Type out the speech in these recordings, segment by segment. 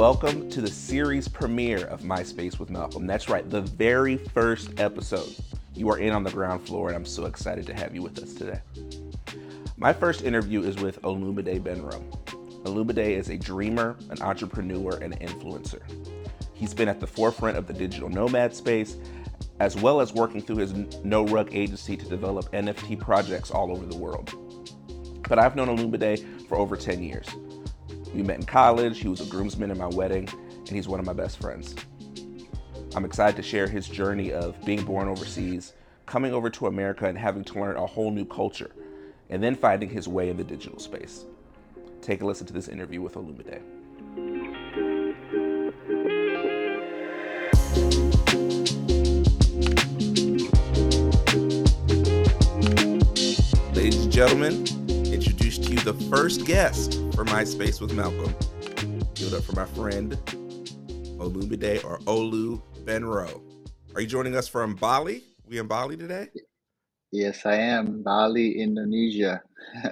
welcome to the series premiere of My Space with Malcolm. That's right, the very first episode. You are in on the ground floor, and I'm so excited to have you with us today. My first interview is with Olumide Gbenro. Olumide is a dreamer, an entrepreneur, and an influencer. He's been at the forefront of the digital nomad space, as well as working through his No Rug agency to develop NFT projects all over the world. But I've known Olumide for over 10 years. We met in college, he was a groomsman in my wedding, and he's one of my best friends. I'm excited to share his journey of being born overseas, coming over to America, and having to learn a whole new culture, and then finding his way in the digital space. Take a listen to this interview with Olumide. Ladies and gentlemen, introduce to you the first guest for My Space with Malcolm. Give it up for my friend Olumide or Olu Gbenro. Are you joining us from Bali? We in Bali today? Yes, I am. Bali, Indonesia.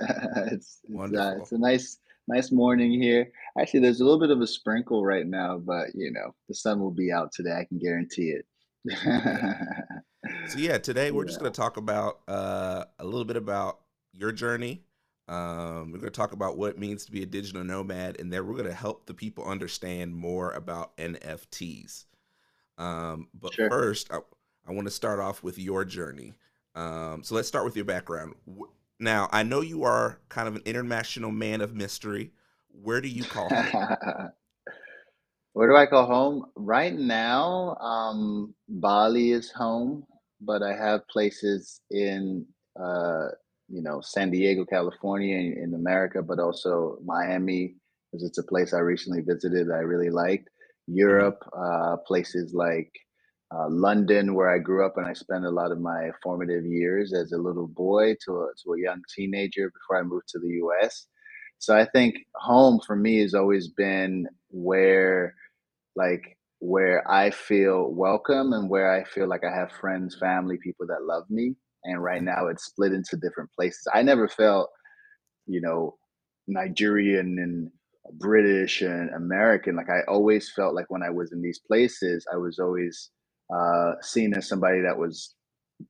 it's it's, uh, it's a nice nice morning here. Actually, there's a little bit of a sprinkle right now, but you know the sun will be out today. I can guarantee it. So yeah, today we're just going to talk about uh, a little bit about your journey. Um, we're going to talk about what it means to be a digital nomad, and then we're going to help the people understand more about NFTs. Um, but Sure. first, I, I want to start off with your journey. Um, so let's start with your background. Now, I know you are kind of an international man of mystery. Where do you call home? Where do I call home? Right now, um, Bali is home, but I have places in, uh, you know, San Diego, California, in, in America, but also Miami, because it's a place I recently visited that I really liked. Mhm. Europe, uh, places like uh, London, where I grew up, and I spent a lot of my formative years as a little boy to a, to a young teenager before I moved to the U.S. So I think home for me has always been where like where I feel welcome and where I feel like I have friends, family, people that love me. And right now it's split into different places. I never felt, you know, Nigerian and British and American. Like I always felt like when I was in these places, I was always uh, seen as somebody that was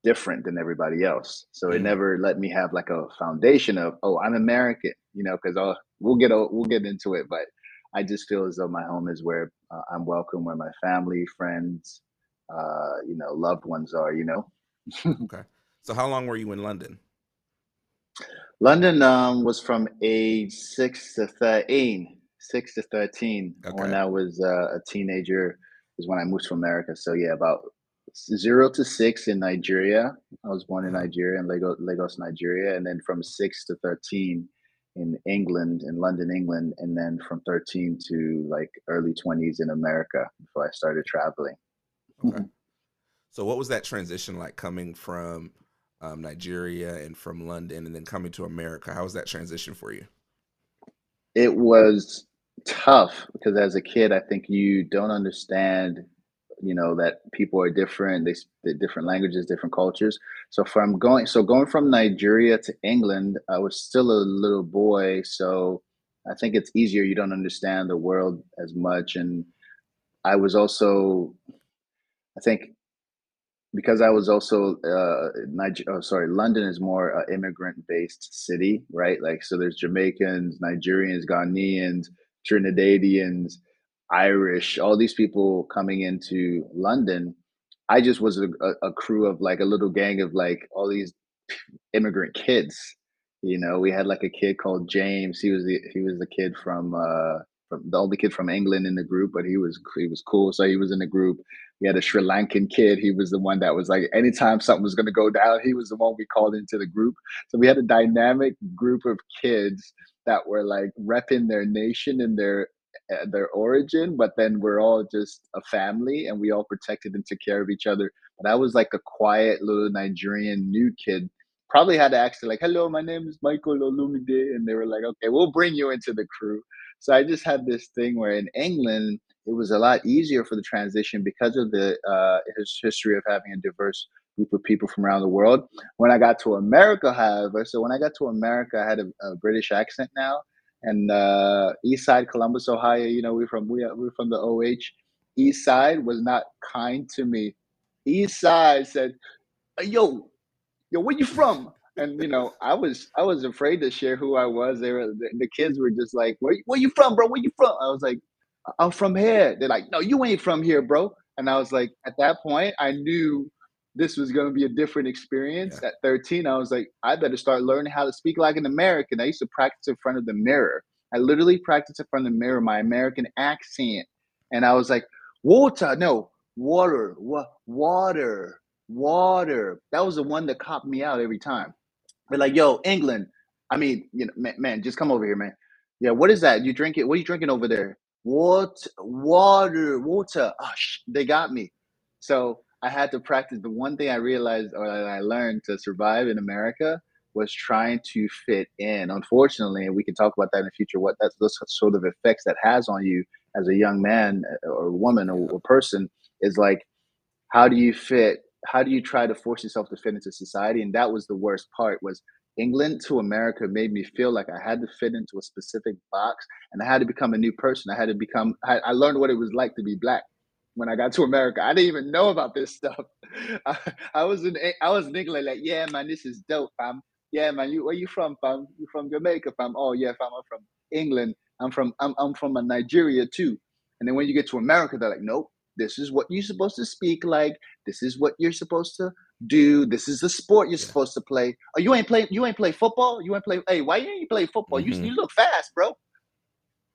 different than everybody else. So it Mm, never let me have like a foundation of, oh, I'm American, you know, because we'll get we'll get into it. But I just feel as though my home is where uh, I'm welcome, where my family, friends, uh, you know, loved ones are. You know, okay. So how long were you in London? London um, was from age six to thirteen. Six to thirteen. When I was uh, a teenager, is when I moved to America. So yeah, about zero to six in Nigeria. I was born in Uh-huh. Nigeria, in Lagos, Lagos, Nigeria, and then from six to thirteen in England, in London, England, and then from thirteen to like early twenties in America before I started traveling. Okay. So what was that transition like coming from um, Nigeria and from London and then coming to America? How was that transition for you? It was tough because as a kid, I think you don't understand, you know, that people are different. They speak different languages, different cultures. So from going, so going from Nigeria to England, I was still a little boy. So I think it's easier. You don't understand the world as much. And I was also, I think because I was also uh Niger- oh, sorry, London is more uh, immigrant-based city, right? Like so there's Jamaicans, Nigerians, Ghanaians, Trinidadians, Irish, all these people coming into London. I just was a, a, crew of like a little gang of like all these immigrant kids. You know, we had like a kid called James. He was the he was the kid from uh from the only kid from England in the group, but he was he was cool. So he was in the group. We had a Sri Lankan kid. He was the one that was like anytime something was gonna go down, he was the one we called into the group. So we had a dynamic group of kids that were like repping their nation and their uh, their origin, but then we're all just a family and we all protected and took care of each other. But I was like a quiet little Nigerian new kid probably had to ask like, "Hello, my name is Michael Olumide," and they were like, "Okay, we'll bring you into the crew." So I just had this thing where in England it was a lot easier for the transition because of the uh, his history of having a diverse group of people from around the world. When I got to America, however, so when I got to America, I had a, a British accent now. and uh, East Side, Columbus, Ohio. You know, we're from we we're from the OH. East Side was not kind to me. East Side said, "Yo, yo, where you from?" And you know, I was I was afraid to share who I was. They were the, the kids were just like, "Where where you from, bro? Where you from?" I was like, "I'm from here." They're like, "No, you ain't from here, bro." And I was like, at that point, I knew this was going to be a different experience. Yeah. At 13, I was like, I better start learning how to speak like an American. I used to practice in front of the mirror. I literally practiced in front of the mirror my American accent. And I was like, water, no, water, what, water, water. That was the one that caught me out every time. But like, yo, England. I mean, you know, man, man, just come over here, man. Yeah, what is that? You drink it? What are you drinking over there? What water, water. Oh, sh- they got me. So I had to practice. The one thing I realized or that I learned to survive in America was trying to fit in. Unfortunately, and we can talk about that in the future, what that's those sort of effects that has on you as a young man or woman or, or person is like, how do you fit? How do you try to force yourself to fit into society? And that was the worst part was England to America made me feel like I had to fit into a specific box and I had to become a new person. I had to become, I, I learned what it was like to be black when I got to America. I didn't even know about this stuff. I, I was in I was in England like, yeah, man, this is dope, fam. Yeah, man, you where you from, fam? You from Jamaica, fam? Oh yeah, fam, I'm from England. I'm from I'm I'm from Nigeria too. And then when you get to America, they're like, nope, this is what you're supposed to speak like. This is what you're supposed to do. This is the sport you're yeah. supposed to play. Oh, you ain't play you ain't play football? You ain't play hey, why you ain't play football? Mm-hmm. You you look fast, bro.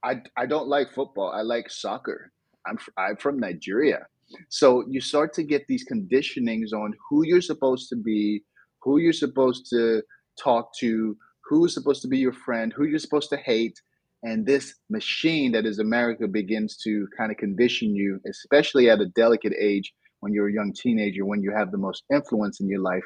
I I don't like football. I like soccer. I'm I'm from Nigeria. So you start to get these conditionings on who you're supposed to be, who you're supposed to talk to, who's supposed to be your friend, who you're supposed to hate. And this machine that is America begins to kind of condition you, especially at a delicate age when you're a young teenager, when you have the most influence in your life.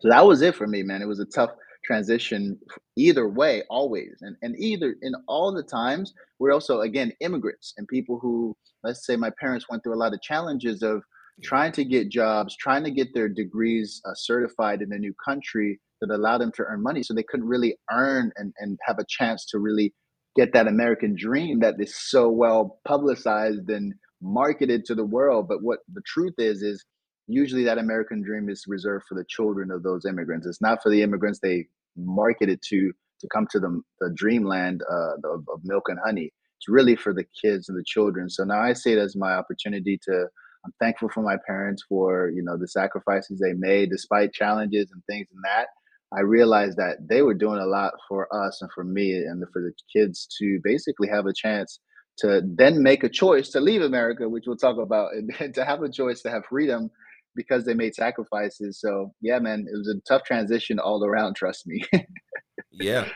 So that was it for me, man. It was a tough transition either way always and and either in all the times we're also again immigrants and people who let's say my parents went through a lot of challenges of trying to get jobs trying to get their degrees uh, certified in a new country that allowed them to earn money so they couldn't really earn and, and have a chance to really get that american dream that is so well publicized and marketed to the world but what the truth is is usually that American dream is reserved for the children of those immigrants. It's not for the immigrants they marketed to to come to the, the dreamland uh, of, of milk and honey. It's really for the kids and the children. So now I see it as my opportunity to. I'm thankful for my parents for you know the sacrifices they made despite challenges and things and that. I realized that they were doing a lot for us and for me and for the kids to basically have a chance to then make a choice to leave America, which we'll talk about, and to have a choice to have freedom because they made sacrifices. So yeah, man, it was a tough transition all around. Trust me. yeah,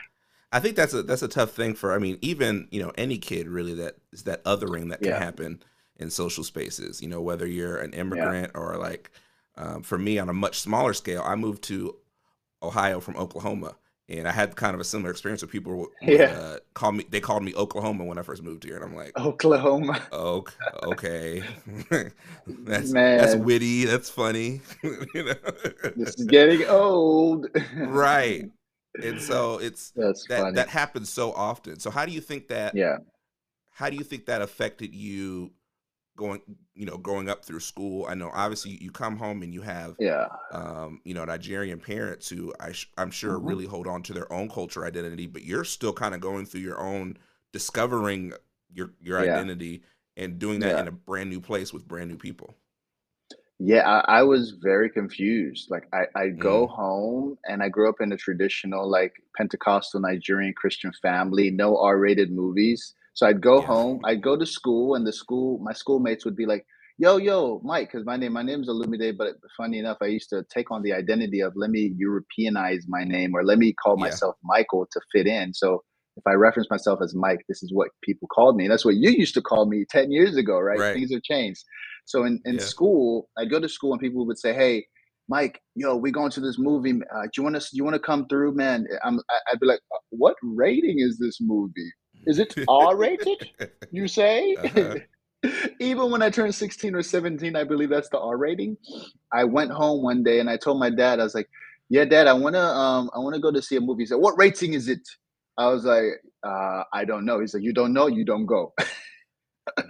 I think that's a that's a tough thing for. I mean, even you know any kid really that is that othering that can yeah. happen in social spaces. You know, whether you're an immigrant yeah. or like um, for me on a much smaller scale, I moved to Ohio from Oklahoma and I had kind of a similar experience with people would, yeah. uh, call me. They called me Oklahoma when I first moved here, and I'm like Oklahoma. Oh, okay, that's Man. that's witty. That's funny. you know, this is getting old. right, and so it's that's that funny. that happens so often. So how do you think that? Yeah. How do you think that affected you going you know growing up through school i know obviously you come home and you have yeah um you know nigerian parents who I i'm sure mm-hmm. really hold on to their own culture identity but you're still kind of going through your own discovering your your yeah. identity and doing that yeah. in a brand new place with brand new people yeah i, I was very confused like i i go mm. home and i grew up in a traditional like pentecostal nigerian christian family no r-rated movies so I'd go yeah. home, I'd go to school, and the school, my schoolmates would be like, "Yo, yo, Mike," because my name, my name's Olumide, but funny enough, I used to take on the identity of let me Europeanize my name or let me call yeah. myself Michael to fit in. So if I reference myself as Mike, this is what people called me. That's what you used to call me ten years ago, right? right. Things have changed. So in in yeah. school, I'd go to school and people would say, "Hey." Mike, yo, we going to this movie. Uh, do you want to? You want to come through, man? I'm. I'd be like, what rating is this movie? Is it R rated? you say? Uh-huh. Even when I turned 16 or 17, I believe that's the R rating. I went home one day and I told my dad, I was like, "Yeah, Dad, I wanna um I wanna go to see a movie." He said, "What rating is it?" I was like, uh, I don't know. He said, you don't know, you don't go.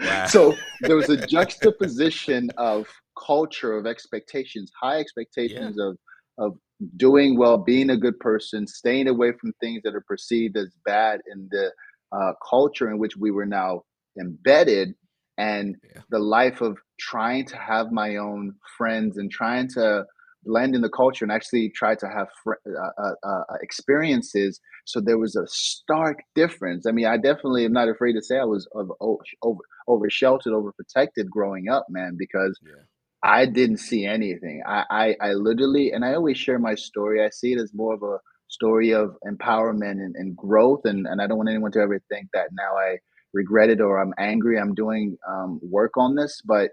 Wow. so there was a juxtaposition of culture, of expectations, high Yeah. expectations of of doing well, being a good person, staying away from things that are perceived as bad in the uh, culture in which we were now embedded, and Yeah. the life of trying to have my own friends and trying to blend in the culture and actually try to have fr- uh, uh, uh, experiences. So there was a stark difference. I mean, I definitely am not afraid to say I was of, over over sheltered, over protected growing up, man, because Yeah. I didn't see anything. I, I I literally, and I always share my story. I see it as more of a story of empowerment and, and growth, and and I don't want anyone to ever think that now I regret it or I'm angry. I'm doing um, work on this, but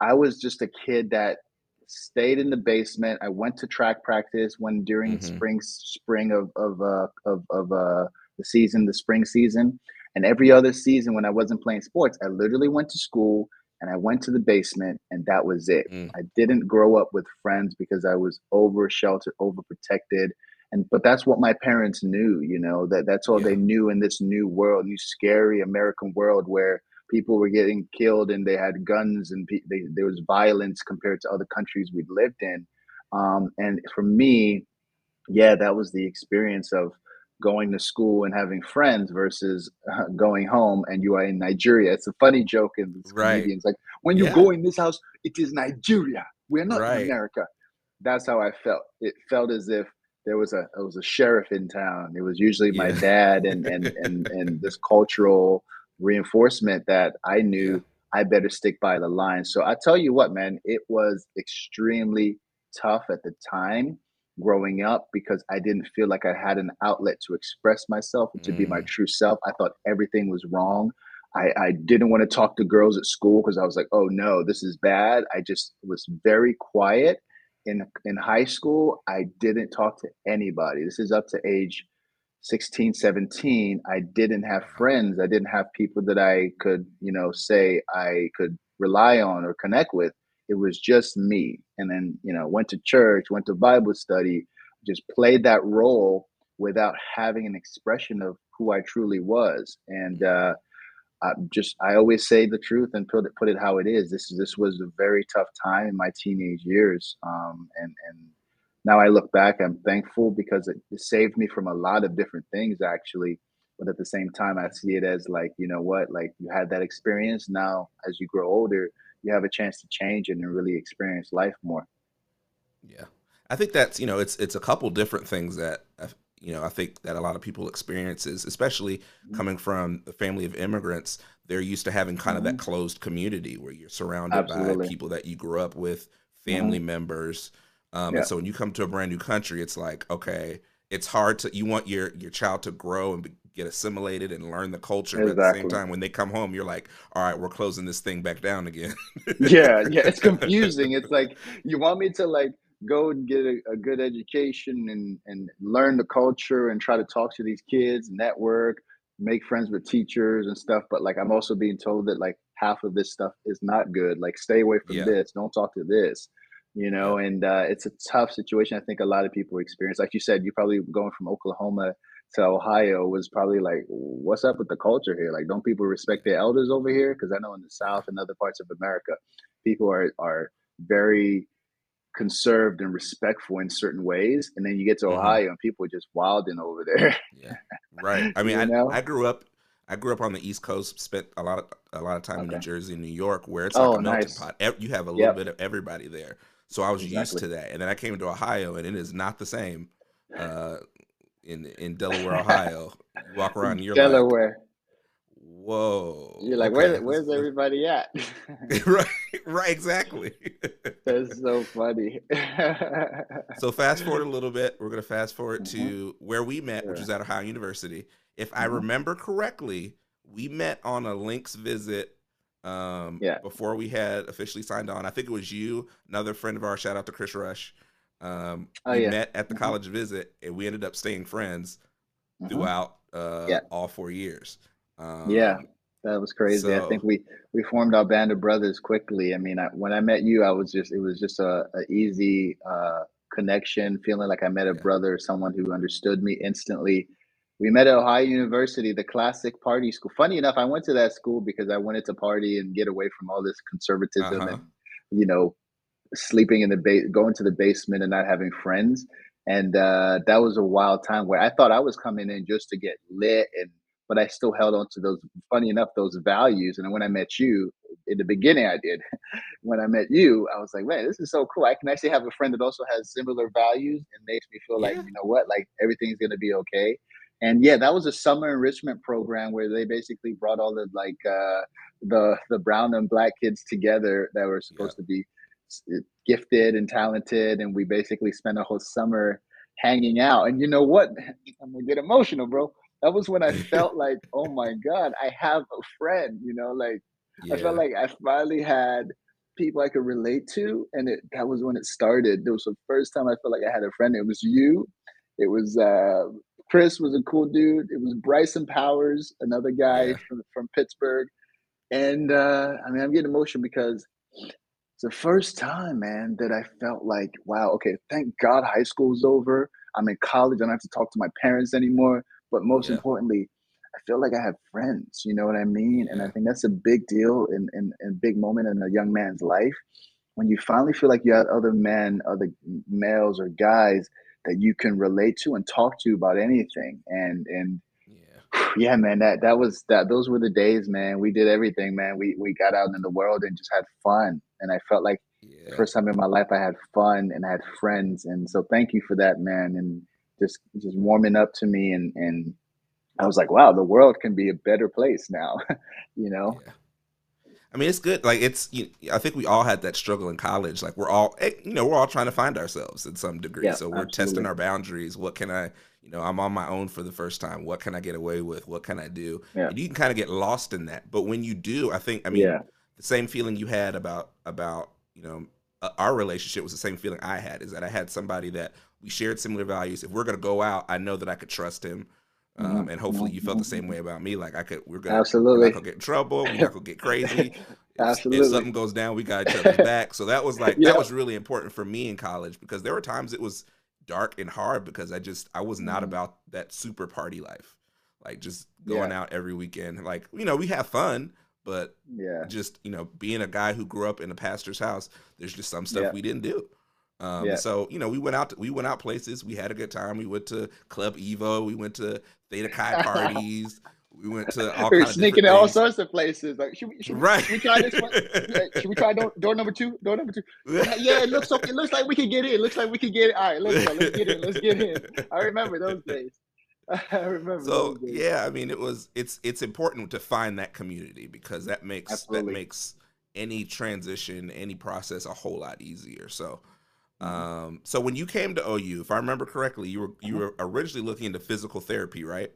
I was just a kid that stayed in the basement. I went to track practice when during hmm spring spring of of uh, of of uh, the season, the spring season, and every other season when I wasn't playing sports, I literally went to school and I went to the basement, and that was it. Mm. I didn't grow up with friends because I was over sheltered, overprotected. And but that's what my parents knew, you know, that that's all they knew in this new world, new scary American world where people were getting killed and they had guns and pe- they, there was violence compared to other countries we'd lived in. Um, and for me, yeah, that was the experience of going to school and having friends versus uh, going home and you are in Nigeria. It's a funny joke in Right. comedians like, when you Yeah. go in this house, it is Nigeria. We're not in America. That's how I felt. It felt as if there was a it was a sheriff in town. It was usually my Yeah. dad and and and and this cultural reinforcement that I Yeah. knew I better stick by the line. So I tell you what, man, it was extremely tough at the time growing up because I didn't feel like I had an outlet to express myself and to be my Mm. true self. I thought everything was wrong. I, I didn't want to talk to girls at school because I was like, oh no, this is bad. I just was very quiet. In in high school, I didn't talk to anybody. This is up to age 16, 17. I didn't have friends. I didn't have people that I could, you know, say I could rely on or connect with. It was just me. And then, you know, went to church, went to Bible study, just played that role without having an expression of who I truly was. And uh I just I always say the truth and put it put it how it is. This is this was a very tough time in my teenage years, um, and and now I look back, I'm thankful because it, it saved me from a lot of different things actually. But at the same time, I see it as like you know what, like you had that experience. Now, as you grow older, you have a chance to change and really experience life more. Yeah. I think that's, you know, it's it's a couple different things that uh, you know, I think that a lot of people experiences, especially Mhm. coming from a family of immigrants, they're used to having kind of that Mhm. closed community where you're surrounded by people that you grew up with, family hmm members. Um, and so when you come to a brand new country, it's like, okay, it's hard to you want your your child to grow and be, get assimilated and learn the culture, but at the same time, when they come home, you're like, all right, we're closing this thing back down again. Yeah, yeah, it's confusing. It's like you want me to like go and get a, a good education and and learn the culture and try to talk to these kids, network, make friends with teachers and stuff. But like I'm also being told that like half of this stuff is not good. Like stay away from Yeah. this. Don't talk to this. You know, and uh, it's a tough situation. I think a lot of people experience. Like you said, you probably going from Oklahoma to Ohio was probably like, what's up with the culture here? Like, don't people respect their elders over here? Because I know in the South and other parts of America, people are are very conserved and respectful in certain ways, and then you get to hmm Ohio and people are just wilding over there. Yeah. Right. I mean, you I know? I grew up I grew up on the East Coast, spent a lot of a lot of time in New Jersey and New York, where it's like a Oh, melting nice. pot. You have a little Yep. bit of everybody there. So I was used to that. And then I came to Ohio and it is not the same. Uh in in Delaware, Ohio. You walk around and you're like, Delaware. "Whoa, You're like, where where's everybody at? right, right, exactly." That's so funny. So fast forward a little bit. We're gonna fast forward hmm to where we met, which Sure. was at Ohio University. If I hmm remember correctly, we met on a links visit um, Yeah. before we had officially signed on. I think it was you, another friend of ours. Shout out to Chris Rush. Um, Oh we yeah. met at the hmm college visit, and we ended up staying friends hmm throughout uh, Yeah. all four years. Yeah. That was crazy. I think we we formed our band of brothers quickly. I mean, I, when I met you, I was just it was just a, a easy uh, connection, feeling like I met a yeah, brother, someone who understood me instantly. we met at Ohio University, the classic party school. Funny enough, I went to that school because I wanted to party and get away from all this conservatism Uh-huh. and, you know, sleeping in the ba- going to the basement and not having friends. And uh, that was a wild time where I thought I was coming in just to get lit and but I still held on to those funny enough, those values. And when I met you, in the beginning I did. when I met you, I was like, man, this is so cool. I can actually have a friend that also has similar values and makes me feel like, you know what, like everything's gonna be okay. And yeah, that was a summer enrichment program where they basically brought all the like uh the the brown and black kids together that were Yeah. supposed to be uh, gifted and talented and we basically spent a whole summer hanging out and you know what i'm gonna get emotional bro that was when i felt like oh my god i have a friend you know like i felt like i finally had people i could relate to and it that was when it started it was the first time i felt like i had a friend it was you it was uh chris was a cool dude it was bryson powers another guy Yeah. from, from pittsburgh and uh i mean i'm getting emotional because it's the first time, man, that I felt like, wow, okay, thank God high school's over. I'm in college. I don't have to talk to my parents anymore. But most Yeah. importantly, I feel like I have friends. You know what I mean? And I think that's a big deal and in, in, in big moment in a young man's life when you finally feel like you have other men, other males or guys that you can relate to and talk to about anything. And and Yeah. yeah, man, that that was that those were the days, man. We did everything, man. We we got out in the world and just had fun. And I felt like the Yeah. first time in my life I had fun and I had friends. And so thank you for that, man. And just just warming up to me and and I was like, wow, the world can be a better place now, you know? Yeah. I mean, it's good. Like it's, you, I think we all had that struggle in college. Like we're all, eh, you know, we're all trying to find ourselves in some degree. Yeah, So we're testing our boundaries. What can I, you know, I'm on my own for the first time. What can I get away with? What can I do? Yeah. And you can kind of get lost in that. But when you do, I think, I mean, Yeah. the same feeling you had about about you know our relationship was the same feeling I had. Is that I had somebody that we shared similar values. If we're gonna go out, I know that I could trust him. Um, Mhm, and hopefully you felt the same mhm. way about me. Like I could, we're gonna, we're not Absolutely. gonna get in trouble. We're not gonna get crazy. If, if something goes down, we got each other's back. So that was like that was really important for me in college because there were times it was dark and hard because I just I was not Mhm. about that super party life, like just Yeah. going out every weekend. Like you know we have fun, but Yeah. just you know being a guy who grew up in a pastor's house there's just some stuff Yeah. we didn't do um Yeah. so you know we went out to, we went out places we had a good time we went to club evo we went to theta chi parties we went to all We were sneaking to all sorts of places. Like, should we, should right should we try this one? Should we try door, door number two? Door number two. Yeah, it looks. It looks like we can get in. It looks like we can get in. All right, let's go. Let's get in. Let's get in. I remember those days. I remember so yeah i mean it was it's it's important to find that community because that makes that makes any transition any process a whole lot easier. So Mhm, um so when you came to ou if i remember correctly you were you mhm. were originally looking into physical therapy right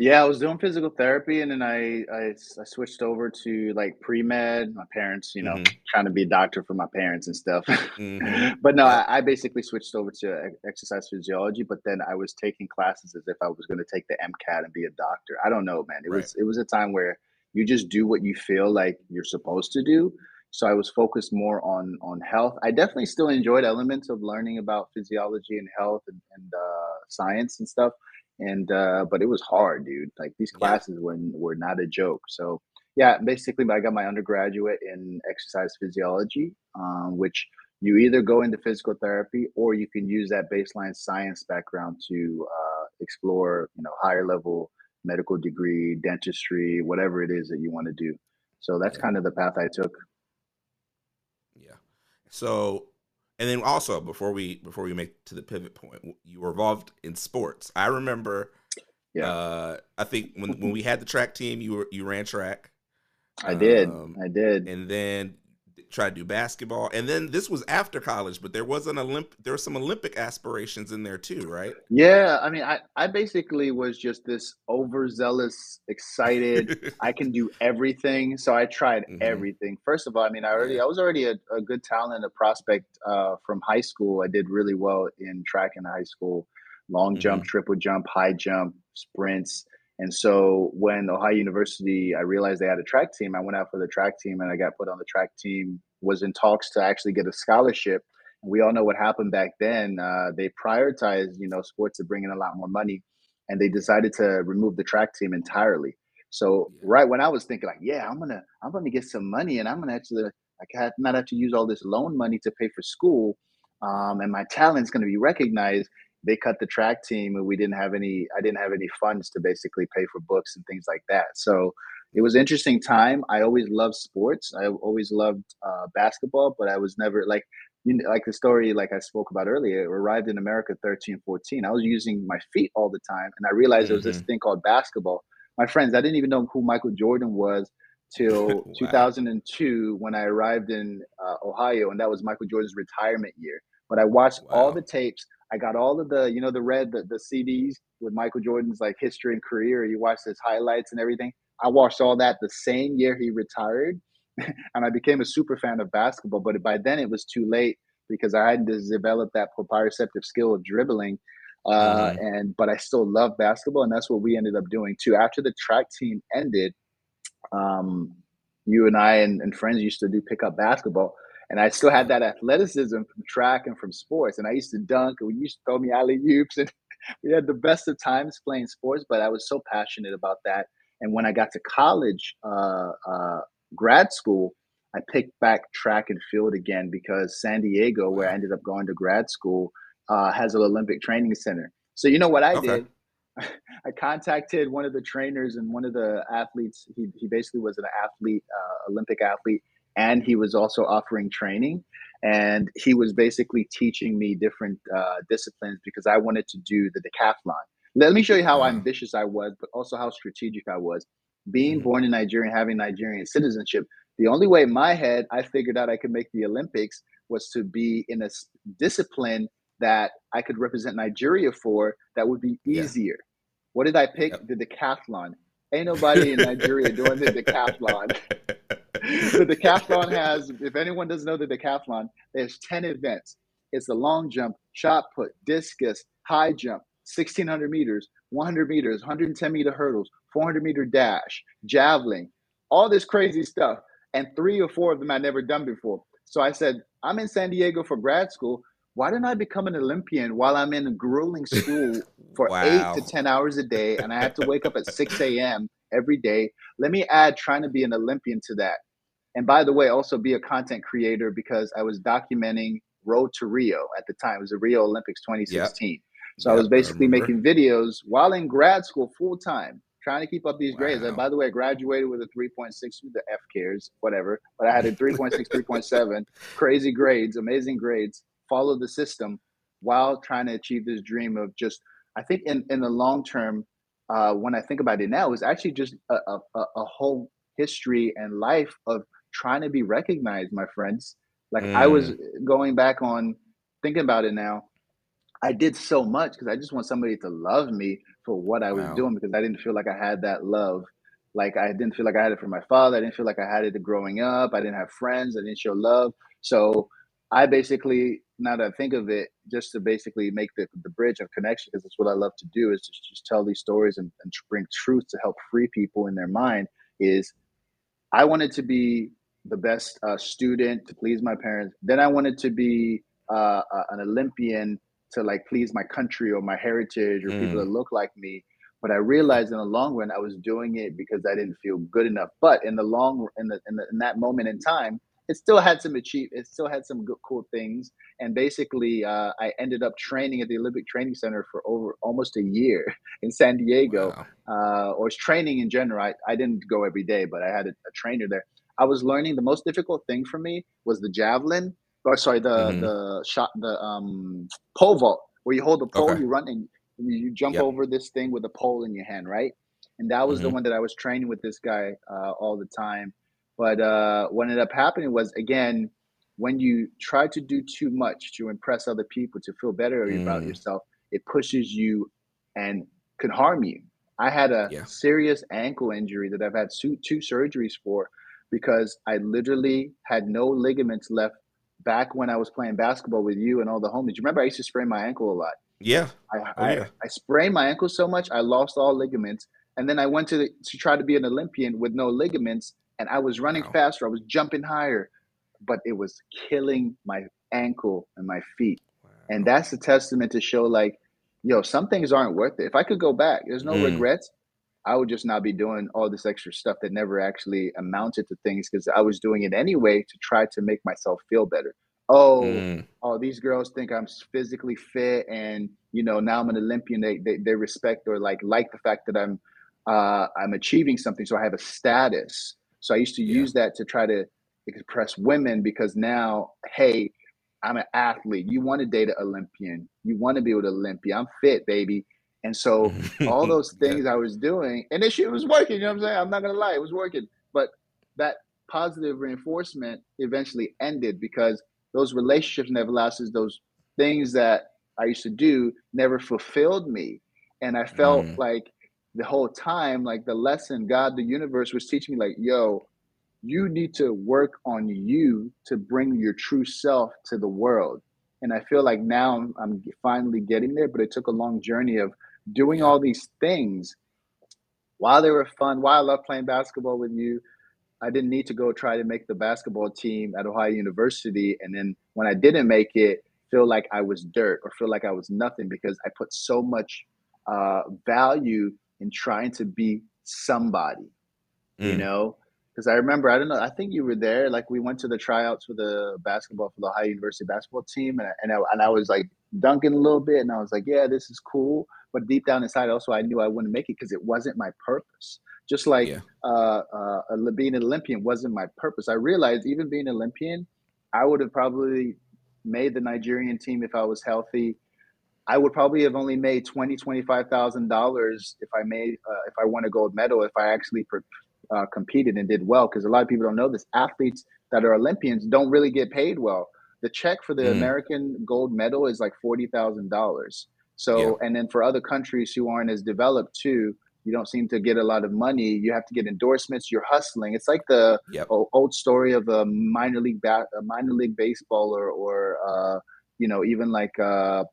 Yeah, I was doing physical therapy, and then I I switched over to like pre med. My parents, you know, mm-hmm trying to be a doctor for my parents and stuff. mm-hmm but no, I, I basically switched over to exercise physiology. But then I was taking classes as if I was going to take the MCAT and be a doctor. I don't know, man. It right was it was a time where you just do what you feel like you're supposed to do. So I was focused more on on health. I definitely still enjoyed elements of learning about physiology and health and, and uh, science and stuff and uh but it was hard dude. Like these yeah. classes were were not a joke. So yeah basically i got my undergraduate in exercise physiology um, which you either go into physical therapy or you can use that baseline science background to uh, explore you know higher level medical degree dentistry whatever it is that you want to do. So that's yeah. kind of the path i took. Yeah. So, and then also before we before we make to the pivot point, you were involved in sports. I remember. yeah Uh, I think when when we had the track team, you were you ran track. i did Um, i did and then tried to do basketball, and then this was after college, but there was an Olymp there were some Olympic aspirations in there too, right? Yeah, I mean, I, I basically was just this overzealous, excited. I can do everything. So I tried hmm everything. First of all, I mean, I already. I was already a, a good talent, a prospect uh, from high school. I did really well in track in high school, long jump, hmm triple jump, high jump, sprints. And so when Ohio University, I realized they had a track team. I went out for the track team and I got put on the track team. Was in talks to actually get a scholarship we all know what happened back then. Uh, they prioritized, you know, sports to bring in a lot more money. and they decided to remove the track team entirely. So right when I was thinking like, yeah, I'm gonna I'm gonna get some money and I'm gonna actually like not have to use all this loan money to pay for school, um, and my talent's gonna be recognized. They cut the track team and we didn't have any. I didn't have any funds to basically pay for books and things like that. So it was an interesting time. I always loved sports. I always loved uh, basketball, but I was never like you know, like the story like I spoke about earlier. Arrived in America 13, 14. I was using my feet all the time, and I realized mm-hmm. there was this mm-hmm. thing called basketball my friends, I didn't even know who Michael Jordan was till wow. 2002 when I arrived in uh, Ohio, and that was Michael Jordan's retirement year. But I watched wow. all the tapes. I got all of the, you know, the red, the, the CDs with Michael Jordan's like history and career. You watch his highlights and everything. I watched all that the same year he retired, and I became a super fan of basketball. But by then it was too late because I hadn't developed that proprioceptive skill of dribbling uh, mm-hmm. and but I still love basketball, and that's what we ended up doing too. After the track team ended, um, you and I and, and friends used to do pickup basketball, and I still had that athleticism from track and from sports. And I used to dunk, and we used to throw me alley oops, and we had the best of times playing sports. But I was so passionate about that. And when I got to college, uh, uh, grad school, I picked back track and field again because San Diego, where I ended up going to grad school, uh, has an Olympic training center. So you know what I okay. did? I contacted one of the trainers and one of the athletes. He, he basically was an athlete, uh, Olympic athlete, and he was also offering training. And he was basically teaching me different uh, disciplines because I wanted to do the decathlon. Let me show you how ambitious I was, but also how strategic I was. Being mm-hmm. born in Nigeria, having Nigerian citizenship, the only way in my head I figured out I could make the Olympics was to be in a discipline that I could represent Nigeria for that would be easier. Yeah. What did I pick? Yep. The decathlon. Ain't nobody in Nigeria doing the decathlon. The decathlon has, if anyone doesn't know the decathlon, there's 10 events. It's the long jump, shot put, discus, high jump, 1600 meters, 100 meters, 110 meter hurdles, 400 meter dash, javelin, all this crazy stuff. And three or four of them I'd never done before. So I said, I'm in San Diego for grad school why didn't I become an Olympian while I'm in a grueling school for wow. eight to 10 hours a day and I have to wake up at 6 a.m. every day? Let me add trying to be an Olympian to that. And by the way, also be a content creator because I was documenting Road to Rio at the time. It was the Rio Olympics 2016. Yep. So yep, I was basically I making videos while in grad school full time, trying to keep up these wow. grades. And by the way, I graduated with a 3.6 with the F cares, whatever. But I had a 3.6, 3.7, crazy grades, amazing grades follow the system while trying to achieve this dream of just i think in, in the long term uh, when i think about it now is actually just a, a, a, whole history and life of trying to be recognized my friends like mm. i was mm. going back on thinking about it now i did so much because i just want somebody to love me for what i was wow. doing because i didn't feel like i had that love like i didn't feel like i had it for my father i didn't feel like i had it growing up i didn't have friends i didn't show love so I basically, now that I think of it, just to basically make the, the bridge of connection, because that's what I love to do, is just, just tell these stories and, and bring truth to help free people in their mind. Is I wanted to be the best uh, student to please my parents. Then I wanted to be uh, uh, an Olympian to like please my country or my heritage or mm. people that look like me. But I realized in the long run, I was doing it because I didn't feel good enough. But in the long, in the in, the, in that moment in time, it still had some achieve it still had some good cool things and basically uh, i ended up training at the olympic training center for over almost a year in san diego wow. uh, or training in general I, I didn't go every day but i had a, a, trainer there i was learning the most difficult thing for me was the javelin or sorry the mm-hmm. the shot the um pole vault where you hold the pole okay. you run and you jump yep. over this thing with a pole in your hand right and that was mm-hmm. the one that i was training with this guy uh, all the time but uh, what ended up happening was again, when you try to do too much to impress other people to feel better mm. about yourself, it pushes you and can harm you. I had a yeah. serious ankle injury that I've had two, two surgeries for because I literally had no ligaments left back when I was playing basketball with you and all the homies. You remember I used to sprain my ankle a lot. Yeah. I, oh, I, yeah. I sprained my ankle so much I lost all ligaments. And then I went to the, to try to be an Olympian with no ligaments and I was running wow. faster. I was jumping higher, but it was killing my ankle and my feet. Wow. And that's a testament to show like yo, some things aren't worth it. If I could go back, there's no Mm. regrets. I would just not be doing all this extra stuff that never actually amounted to things because I was doing it anyway to try to make myself feel better. Oh, Mm. oh, these girls think I'm physically fit, and you know now I'm an Olympian. They they, they respect or like like the fact that I'm uh, I'm achieving something, so I have a status. So I used to Yeah. use that to try to impress women because now, hey, I'm an athlete. You want to date an Olympian. You want to be with Olympia. I'm fit, baby. And so all those Yeah. things I was doing, and this shit was working. You know what I'm saying? I'm not gonna lie, it was working. But that positive reinforcement eventually ended because those relationships never lasted. Those things that I used to do never fulfilled me, and I felt Mm. like the whole time, like the lesson God, the universe was teaching me, like, yo, you need to work on you to bring your true self to the world. And I feel like now I'm, finally getting there, but it took a long journey of doing all these things while they were fun, while I love playing basketball with you. I didn't need to go try to make the basketball team at Ohio University. And then when I didn't make it, feel like I was dirt or feel like I was nothing because I put so much uh, value in trying to be somebody you Mm. know because i remember i don't know i think you were there like we went to the tryouts for the basketball for the ohio university basketball team and I, and, I, and I was like dunking a little bit and i was like yeah this is cool but deep down inside also i knew i wouldn't make it because it wasn't my purpose just like Yeah. uh, uh, uh, being an olympian wasn't my purpose i realized even being an olympian i would have probably made the nigerian team if i was healthy I would probably have only made twenty, twenty-five thousand dollars if I made uh, if I won a gold medal if I actually per, uh, competed and did well. Because a lot of people don't know this. Athletes that are Olympians don't really get paid well. The check for the Mm. American gold medal is like forty thousand dollars. Yeah. So, and then for other countries who aren't as developed too, you don't seem to get a lot of money. You have to get endorsements. You're hustling. It's like the Yep. old story of a minor league bat, a minor league baseball, or or uh, you know even like uh,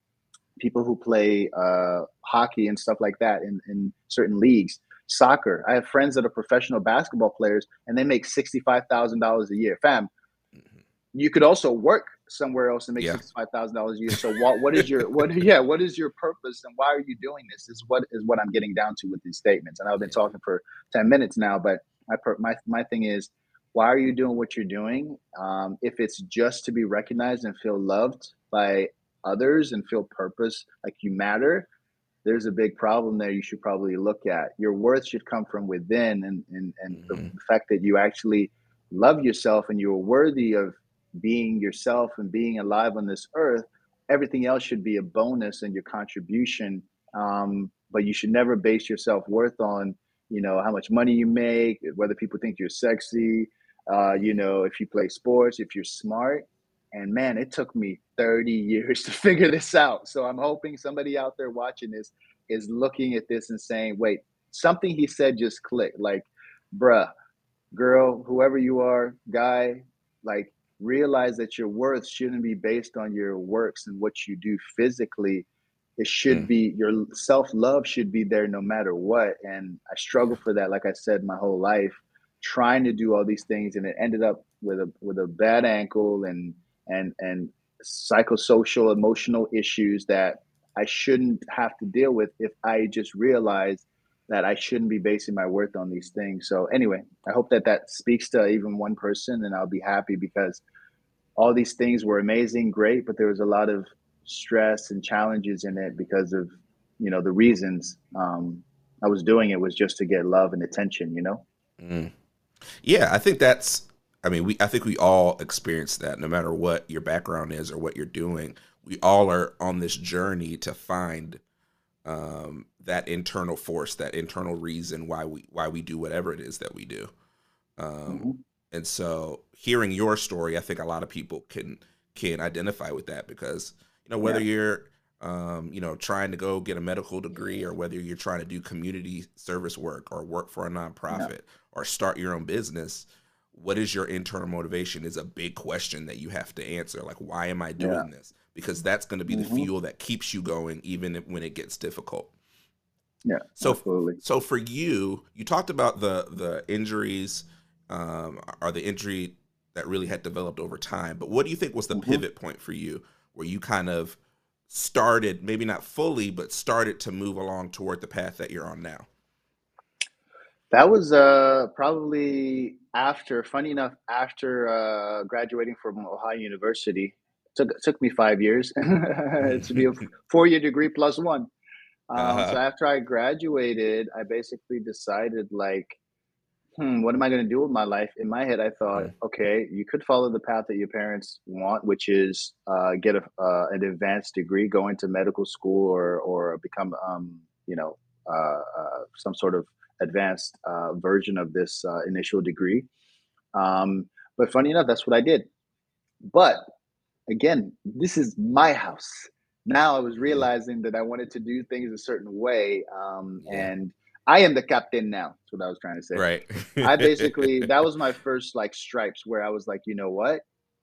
people who play uh, hockey and stuff like that in, in certain leagues. Soccer. I have friends that are professional basketball players and they make sixty five thousand dollars a year. Fam, Mhm. you could also work somewhere else and make Yeah. sixty five thousand dollars a year. So what what is your what yeah what is your purpose and why are you doing this? Is what is what I'm getting down to with these statements. And I've been talking for ten minutes now, but my my my thing is why are you doing what you're doing? Um, if it's just to be recognized and feel loved by others and feel purpose, like you matter, there's a big problem there you should probably look at. Your worth should come from within and and, and the, Mhm. the fact that you actually love yourself and you're worthy of being yourself and being alive on this earth, everything else should be a bonus and your contribution. Um, but you should never base your self worth on, you know, how much money you make, whether people think you're sexy, uh, you know, if you play sports, if you're smart. And man, it took me 30 years to figure this out. So I'm hoping somebody out there watching this is looking at this and saying, wait, something he said just clicked. Like, bruh, girl, whoever you are, guy, like realize that your worth shouldn't be based on your works and what you do physically. It should Mm. be your self love should be there no matter what. And I struggle for that, like I said, my whole life, trying to do all these things, and it ended up with a with a bad ankle and and and psychosocial emotional issues that I shouldn't have to deal with if I just realized that I shouldn't be basing my worth on these things. So anyway, I hope that that speaks to even one person, and I'll be happy because all these things were amazing, great, but there was a lot of stress and challenges in it because of you know the reasons um, I was doing it was just to get love and attention. You know. Mm. Yeah, I think that's. I mean, we. I think we all experience that, no matter what your background is or what you're doing. We all are on this journey to find um, that internal force, that internal reason why we why we do whatever it is that we do. Um, Mhm. and so, hearing your story, I think a lot of people can can identify with that because you know whether Yeah. you're um, you know trying to go get a medical degree or whether you're trying to do community service work or work for a Yeah. nonprofit or start your own business what is your internal motivation is a big question that you have to answer like why am i doing Yeah. this because that's going to be the Mhm. fuel that keeps you going even when it gets difficult Yeah. so absolutely. so for you you talked about the the injuries um or the injury that really had developed over time but what do you think was the Mhm. pivot point for you where you kind of started, maybe not fully, but started to move along toward the path that you're on now? That was uh, probably after, funny enough, after uh, graduating from Ohio University. Took took me five years to be a four year degree plus one. Um, uh-huh. So after I graduated, I basically decided like, hmm, what am I going to do with my life? In my head, I thought, okay, you could follow the path that your parents want, which is uh, get a, uh, an advanced degree, go into medical school, or or become, um, you know, uh, uh some sort of advanced uh, version of this uh, initial degree. Um, but funny enough, that's what I did. But again, this is my house. Now I was realizing that I wanted to do things a certain way. Um. And I am the captain now. That's what I was trying to say. Right. I basically, that was my first like stripes where I was like, you know what?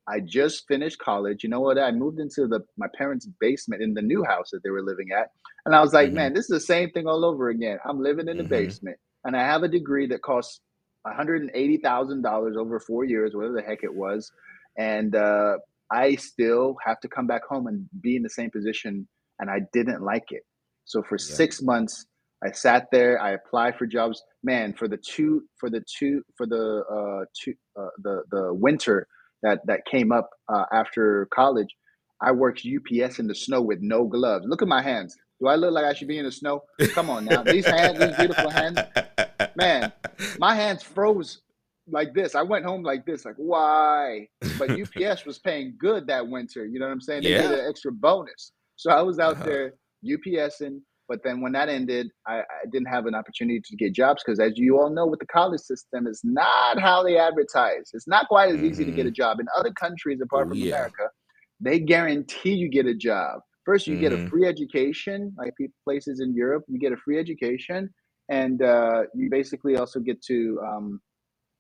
I just finished college. You know what? I moved into the my parents' basement in the new house that they were living at. And I was like, mm-hmm. man, this is the same thing all over again. I'm living in the mm-hmm. basement and I have a degree that costs $180,000 over four years, whatever the heck it was. And uh, I still have to come back home and be in the same position. And I didn't like it. So for yeah. six months, I sat there. I applied for jobs. Man, for the two, for the two, for the uh, two, uh, the the winter that that came up uh, after college, I worked UPS in the snow with no gloves. Look at my hands. Do I look like I should be in the snow? Come on now. These hands, these beautiful hands. Man, my hands froze like this. I went home like this, like, why? But UPS was paying good that winter. You know what I'm saying? They yeah. did an extra bonus. So I was out uh-huh. there UPSing. But then when that ended, I, I didn't have an opportunity to get jobs because, as you all know, with the college system, it's not how they advertise. It's not quite as mm-hmm. easy to get a mm-hmm. job. In other countries, apart from yeah. America, they guarantee you get a job. First, you mm-hmm. get a mm-hmm. free education, like places in Europe, you get a free education, and uh, you basically also get to um,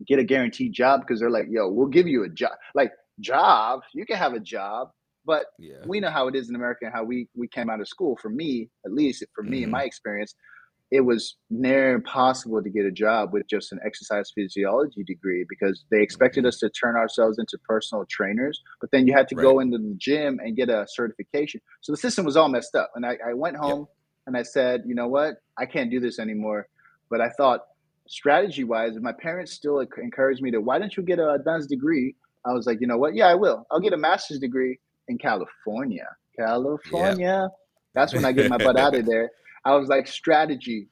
get a guaranteed job because they're like, "Yo, we'll give you a job." Like job, you can have a job, but yeah. we know how it is in America and how we we came out of school. For me, at least, for me, mm-hmm. in my experience, it was near impossible to get a job with just an exercise physiology degree because they expected us to turn ourselves into personal trainers, but then you had to right. go into the gym and get a certification. So the system was all messed up. And I, I went home yep. and I said, you know what? I can't do this anymore. But I thought, strategy wise, if my parents still encouraged me to, why don't you get an advanced degree? I was like, you know what? Yeah, I will. I'll get a master's degree in California. California. Yep. That's when I get my butt out of there. I was like, strategy.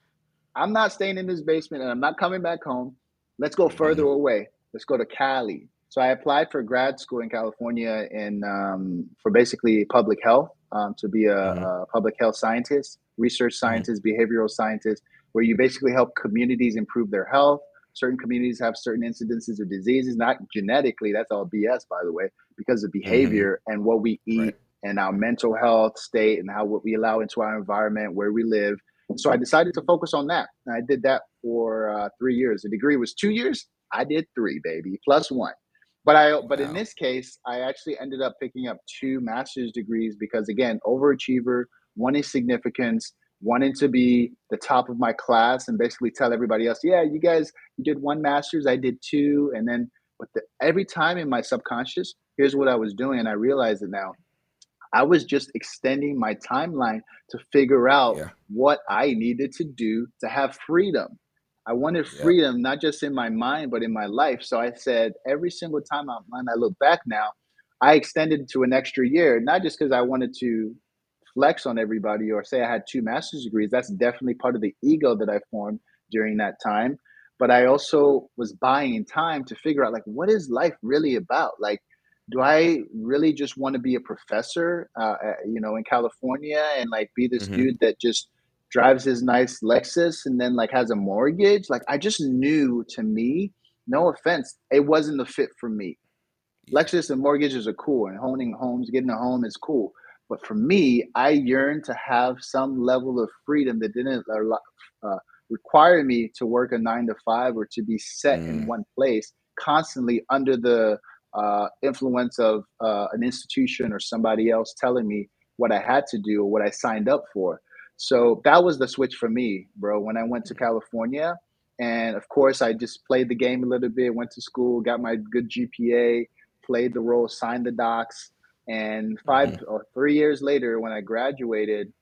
I'm not staying in this basement and I'm not coming back home. Let's go further mm-hmm. away. Let's go to Cali. So I applied for grad school in California in um, for basically public health um, to be a, mm-hmm. a, public health scientist, research mm-hmm. scientist, mm-hmm. behavioral scientist, where you basically help communities improve their health. Certain communities have certain incidences of diseases, not genetically. That's all BS, by the way, because of mm-hmm. behavior and what we eat right and our mental health state and how what we allow into our environment, where we live. So I decided to focus on that. And I did that for uh, three years. The degree was two years. I did three, baby, plus one. But I, but wow. in this case, I actually ended up picking up two master's degrees because again, overachiever, one is significance, wanting to be the top of my class, and basically tell everybody else, yeah, you guys, you did one master's, I did two, and then, but the, every time in my subconscious, here's what I was doing, and I realize it now I was just extending my timeline to figure out yeah. what I needed to do to have freedom. I wanted freedom, yeah. not just in my mind, but in my life. So I said, every single time I, when I look back now, I extended to an extra year, not just because I wanted to flex on everybody or say I had two master's degrees. That's definitely part of the ego that I formed during that time. But I also was buying time to figure out, like, what is life really about? Like, do I really just want to be a professor, uh, you know, in California and like be this mm-hmm. dude that just drives his nice Lexus and then like has a mortgage? Like I just knew to me, no offense, it wasn't the fit for me. Lexus and mortgages are cool and owning homes, getting a home is cool. But for me, I yearned to have some level of freedom that didn't uh, require me to work a nine to five or to be set mm. in one place constantly under the uh, influence of uh, an institution or somebody else telling me what I had to do or what I signed up for. So that was the switch for me, bro. When I went to California, and of course, I just played the game a little bit, went to school, got my good GPA, played the role, signed the docs, And 5 mm-hmm. or three years later, when I graduated,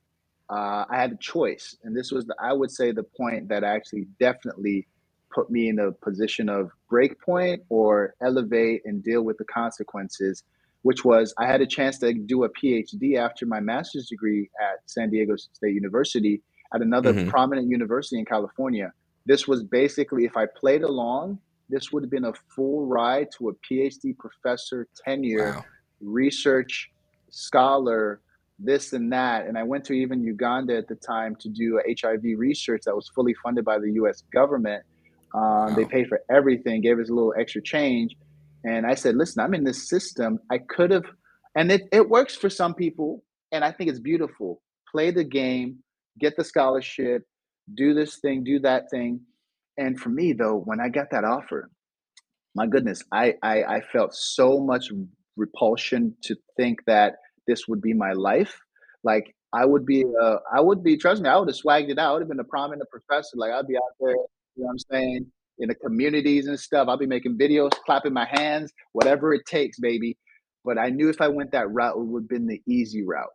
uh, I had a choice, and this was the I would say the point that actually definitely put me in a position of break point or elevate and deal with the consequences, which was I had a chance to do a PhD after my master's degree at San Diego State University at another mm-hmm. prominent university in California. This was basically, if I played along, this would have been a full ride to a PhD professor tenure, wow. Research scholar this and that. And I went to even Uganda at the time to do HIV research that was fully funded by the US government. Um, wow. They paid for everything, gave us a little extra change. And I said, listen, I'm in this system. I could have, and it, it works for some people. And I think it's beautiful. Play the game, get the scholarship, do this thing, do that thing. And for me, though, when I got that offer, my goodness, I, I, I felt so much repulsion to think that this would be my life. Like I would be, uh, I would be. Trust me, I would have swagged it out. I would have been a prominent professor. Like I'd be out there, you know what I'm saying, in the communities and stuff. I'd be making videos, clapping my hands, whatever it takes, baby. But I knew if I went that route, it would have been the easy route.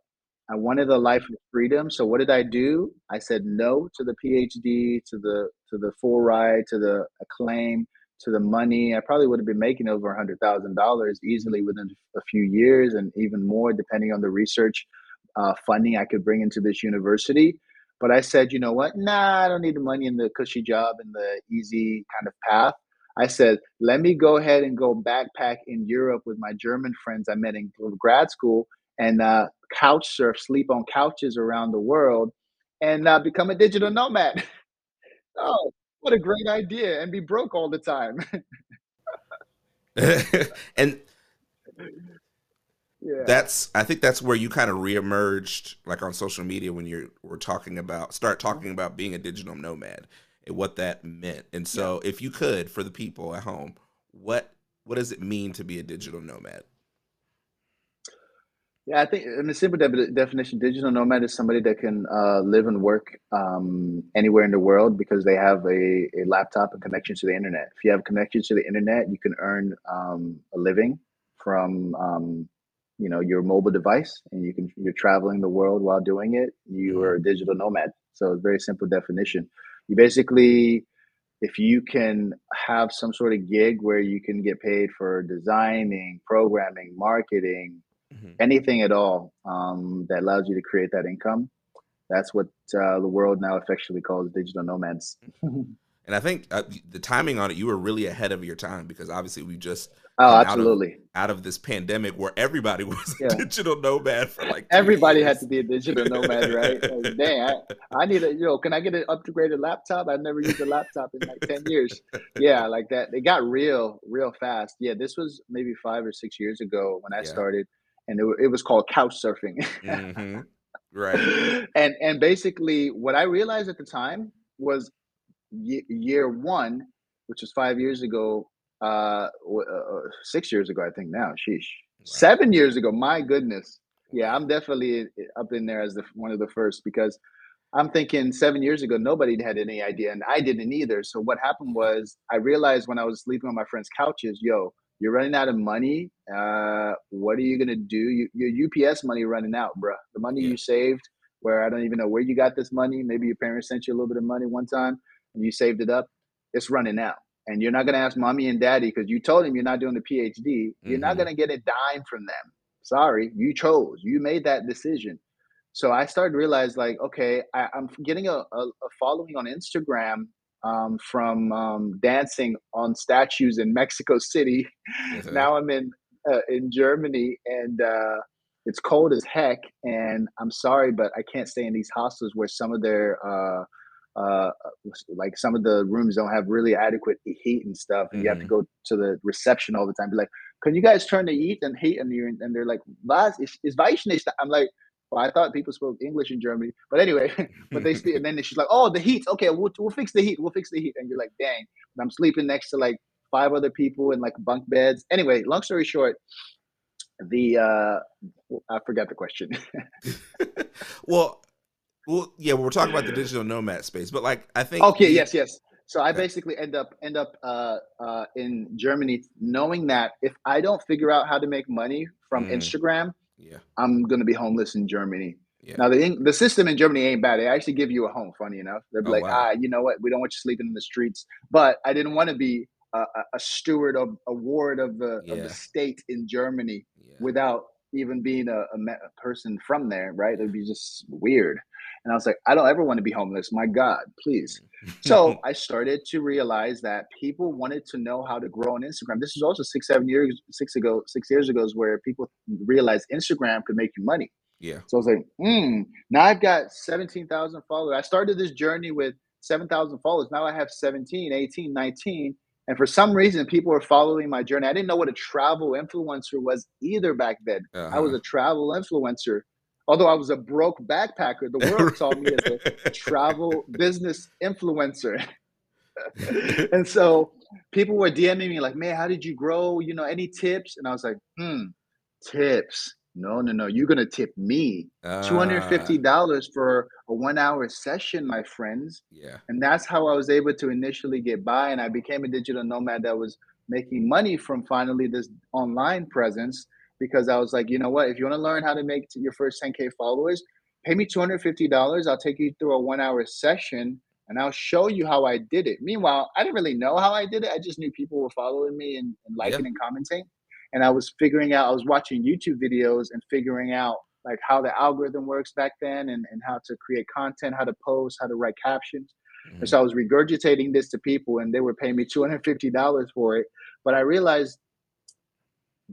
I wanted a life of freedom. So what did I do? I said no to the PhD, to the to the full ride, to the acclaim, to the money. I probably would have been making over a hundred thousand dollars easily within a few years, and even more depending on the research uh, funding I could bring into this university. But I said, you know what? Nah, I don't need the money and the cushy job and the easy kind of path. I said, let me go ahead and go backpack in Europe with my German friends I met in grad school and uh, couch surf, sleep on couches around the world, and uh, become a digital nomad. oh, what a great idea and be broke all the time and yeah. that's i think that's where you kind of reemerged like on social media when you were talking about start mm-hmm. talking about being a digital nomad and what that meant and so yeah. if you could for the people at home what what does it mean to be a digital nomad yeah, I think in a simple de- definition, digital nomad is somebody that can uh, live and work um, anywhere in the world because they have a, a laptop and connection to the internet. If you have connection to the internet, you can earn um, a living from um, you know your mobile device, and you can you're traveling the world while doing it. You are a digital nomad. So it's very simple definition. You basically if you can have some sort of gig where you can get paid for designing, programming, marketing, mm-hmm. anything at all um, that allows you to create that income. That's what uh, the world now affectionately calls digital nomads. and I think uh, the timing on it, you were really ahead of your time because obviously we just oh absolutely out of, out of this pandemic where everybody was yeah. a digital nomad for like everybody years. had to be a digital nomad, right? like, dang, I, I, need a yo. Can I get an upgraded laptop? I've never used a laptop in like ten years. Yeah, like that. It got real, real fast. Yeah, this was maybe five or six years ago when I yeah. started and it, it was called couch surfing. mm-hmm. Right. And and basically, what I realized at the time was y- year one, which was five years ago, uh, uh, uh, six years ago, I think now. Sheesh, wow. seven years ago. My goodness. Yeah, I'm definitely up in there as the one of the first because I'm thinking seven years ago, nobody had any idea, and I didn't either. So what happened was I realized when I was sleeping on my friends' couches, yo, you're running out of money. Uh, what are you gonna do? You, your UPS money running out, bro. The money yeah. you saved, where I don't even know where you got this money. Maybe your parents sent you a little bit of money one time, and you saved it up. It's running out, and you're not gonna ask mommy and daddy because you told them you're not doing the PhD. You're mm-hmm. not gonna get a dime from them. Sorry, you chose. You made that decision. So I started to realize, like, okay, I, am getting a, a, a following on Instagram um, from um, dancing on statues in Mexico City. Mm-hmm. Now I'm in uh, in Germany, and uh, it's cold as heck. And I'm sorry, but I can't stay in these hostels where some of their uh, uh, like some of the rooms don't have really adequate heat and stuff, and mm-hmm. you have to mm-hmm. go to the reception all the time. Be like, can you guys turn the heat and heat? And and they're like, was is, is I'm like, well, I thought people spoke English in Germany, but anyway, but they speak, and then she's like, "Oh, the heat. Okay, we'll we'll fix the heat. We'll fix the heat." And you're like, "Dang!" And I'm sleeping next to like five other people in like bunk beds. Anyway, long story short, the uh I forgot the question. well, well, yeah, we're talking about the digital nomad space, but like I think Okay, yes, yes. So I basically end up end up uh, uh, in Germany, knowing that if I don't figure out how to make money from mm. Instagram, yeah, I'm going to be homeless in Germany. yeah. Now the the system in Germany ain't bad. They actually give you a home. Funny enough, they're Oh like, wow. ah, you know what? We don't want you sleeping in the streets. But I didn't want to be a, a, steward of a ward of the of the state in Germany yeah. without even being a, a, a person from there. Right? It'd be just weird. And I was like, I don't ever want to be homeless. My God, please. So I started to realize that people wanted to know how to grow on Instagram. This is also six, seven years, six ago, six years ago, is where people realized Instagram could make you money. yeah, So I was like, hmm, now I've got 17,000 followers. I started this journey with 7,000 followers. Now I have 17, 18, 19. And for some reason, people are following my journey. I didn't know what a travel influencer was either back then. I was uh-huh. a travel influencer. Although I was a broke backpacker, the world saw me as a travel business influencer. and so people were DMing me like, man, how did you grow? You know, any tips? And I was like, hmm, tips. No, no, no. You're gonna tip me Ah, $250 for a one hour session, my friends. yeah, And that's how I was able to initially get by. And I became a digital nomad that was making money from finally this online presence because I was like, you know what? If you want to learn how to make your first 10K followers, pay me $250. I'll take you through a one hour session and I'll show you how I did it. Meanwhile, I didn't really know how I did it. I just knew people were following me and, and yeah, liking and commenting. And I was figuring out, I was watching YouTube videos and figuring out like how the algorithm works back then and, and how to create content, how to post, how to write captions. And mhm, so I was regurgitating this to people and they were paying me $250 for it. But I realized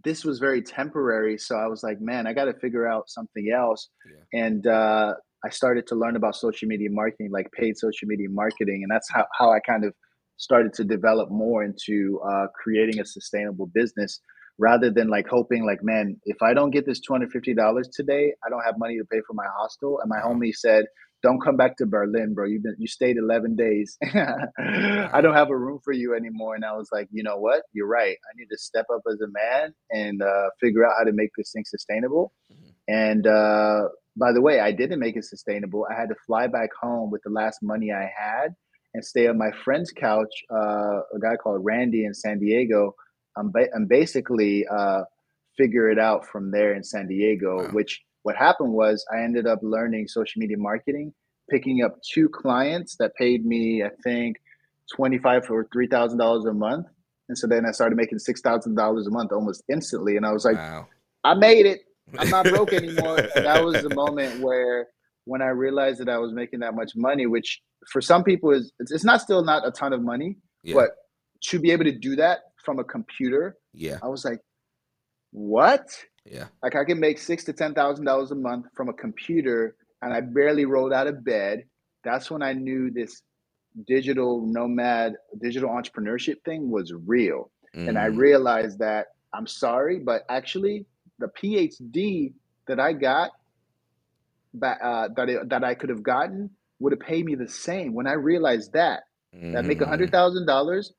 this was very temporary. So I was like, man, I got to figure out something else. yeah, And uh, I started to learn about social media marketing, like paid social media marketing. And that's how, how I kind of started to develop more into uh, creating a sustainable business rather than like hoping like man if i don't get this $250 today i don't have money to pay for my hostel and my homie said don't come back to berlin bro. You've been you stayed 11 days. I don't have a room for you anymore. And i was like you know what? You're right. I need to step up as a man and uh, figure out how to make this thing sustainable. Mhm, and uh, by the way i didn't make it sustainable. I had to fly back home with the last money i had and stay on my friend's couch uh, a guy called randy in san diego. I'm, ba- I'm basically uh, figure it out from there in San Diego. wow, Which what happened was I ended up learning social media marketing, picking up two clients that paid me I think twenty five or three thousand dollars a month, and so then I started making six thousand dollars a month almost instantly, and I was like, wow. I made it. I'm not broke anymore. And that was the moment where when I realized that I was making that much money, which for some people is it's, it's not still not a ton of money, Yeah, but to be able to do that from a computer, yeah, I was like, what? Yeah, Like I can make six to ten thousand dollars a month from a computer, and I barely rolled out of bed. That's when I knew this digital nomad, digital entrepreneurship thing was real. And I mm, realized that I'm sorry, but actually the PhD that I got that uh, that it, that I could have gotten would have paid me the same. When I realized that, that I make a hundred mhm, dollars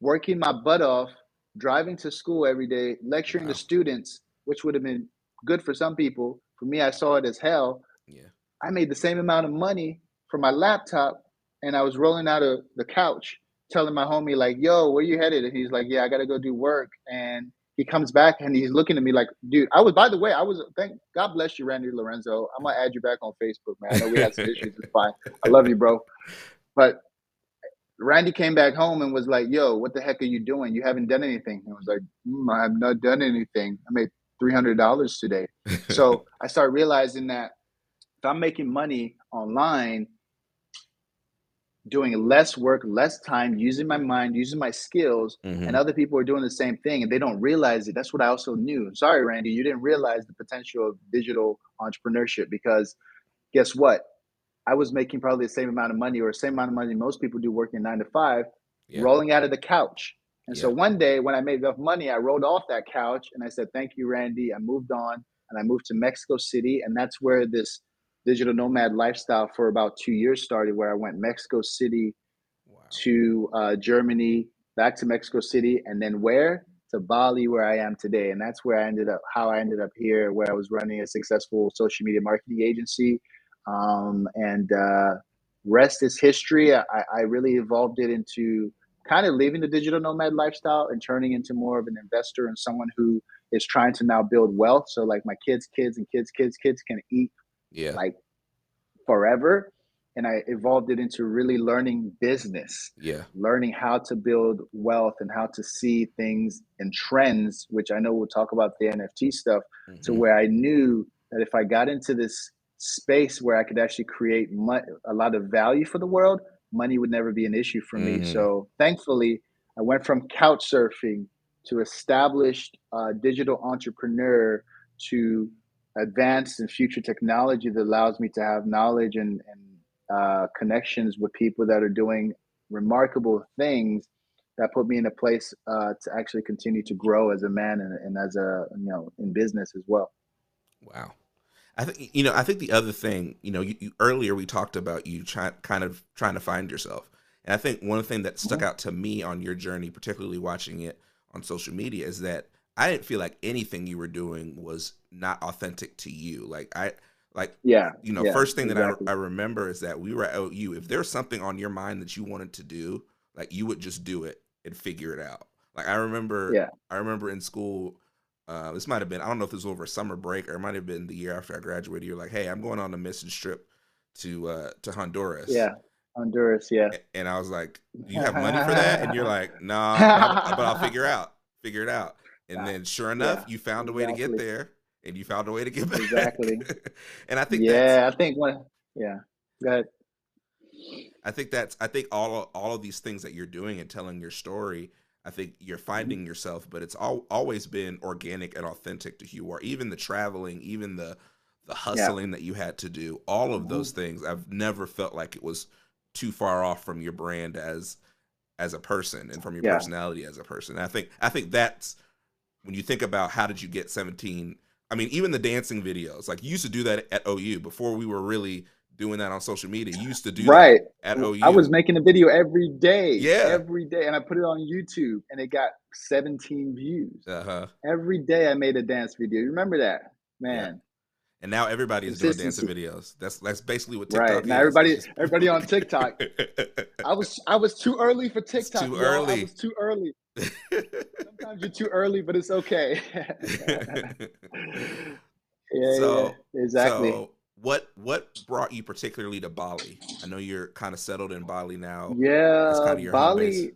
working my butt off, driving to school every day, lecturing to wow, students, which would have been good for some people. For me, I saw it as hell. yeah, I made the same amount of money for my laptop, and I was rolling out of the couch, telling my homie like, "Yo, where you headed?" And he's like, "Yeah, I gotta go do work." And he comes back and he's looking at me like, "Dude, I was." By the way, I was. Thank God bless you, Randy Lorenzo. I'm gonna add you back on Facebook, man. I know we had some issues. It's fine. I love you, bro. But Randy came back home and was like, "Yo, what the heck are you doing? You haven't done anything." And I was like, mm, "I have not done anything. I made three hundred dollars today." So I started realizing that if I'm making money online, doing less work, less time, using my mind, using my skills, and hmm other people are doing the same thing and they don't realize it. That's what I also knew. Sorry, Randy, you didn't realize the potential of digital entrepreneurship because guess what? I was making probably the same amount of money or the same amount of money most people do working nine to five, Yeah, rolling out of the couch. And so one day when I made enough money, I rolled off that couch and I said, Thank you, Randy. I moved on and I moved to Mexico City. And that's where this digital nomad lifestyle for about two years started, where I went Mexico City wow, to uh, Germany, back to Mexico City, and then where? To Bali, where I am today. And that's where I ended up, how I ended up here, where I was running a successful social media marketing agency. Um, and uh, rest is history. I, I really evolved it into kind of leaving the digital nomad lifestyle and turning into more of an investor and someone who is trying to now build wealth. So like my kids, kids, and kids, kids, kids can eat Yeah. like forever. And I evolved it into really learning business, Yeah. learning how to build wealth and how to see things and trends, which I know we'll talk about the NFT stuff, to Mhm. where I knew that if I got into this space where I could actually create mo- a lot of value for the world, money would never be an issue for me. Mhm. So thankfully, I went from couch surfing to established uh, digital entrepreneur to advanced and future technology that allows me to have knowledge and, and uh, connections with people that are doing remarkable things that put me in a place uh, to actually continue to grow as a man and, and as a you know in business as well. Wow. I think you know. I think the other thing, you know, you, you earlier we talked about you try, kind of trying to find yourself, and I think one thing that stuck Mhm. out to me on your journey, particularly watching it on social media, is that I didn't feel like anything you were doing was not authentic to you. Like I, like Yeah, you know, yeah, first thing exactly. that I, I remember is that we were at OU. If there's something on your mind that you wanted to do, like you would just do it and figure it out. Like I remember, Yeah. I remember in school. Uh, this might have been I don't know if this was over summer break or it might have been the year after I graduated. You're like, hey, I'm going on a mission trip to uh, to Honduras. Yeah, Honduras. Yeah, And I was like, do you have money for that? And you're like, nah, but I'll, but I'll figure out, figure it out. And then sure enough, Yeah, you found a way to get there, and you found a way to get back. Exactly. and I think yeah. I think one. Yeah, go ahead. I think that's I think all all of these things that you're doing and telling your story, I think you're Mm-hmm. finding yourself, but it's all always been organic and authentic to who you are. Even the traveling, even the the hustling that you had to do, all of Mhm. those things, I've never felt like it was too far off from your brand as as a person and from your Yeah. personality as a person. I think I think that's when you think about how did you get 17 I mean, even the dancing videos, like you used to do that at OU before we were really doing that on social media. You used to do Right. that at OU. I was making a video every day. Yeah. Every day. And I put it on YouTube and it got 17 views. uh-huh. Every day I made a dance video. You remember that? Man. And now everybody is doing dancing videos. That's that's basically what TikTok Right. is. Now everybody just- everybody on TikTok. I was I was too early for TikTok. too y'all. I early. was too early. Sometimes you're too early, but it's okay. yeah, So- yeah, exactly. So what what brought you particularly to Bali? I know you're kind of settled in Bali now. yeah, home base. Bali.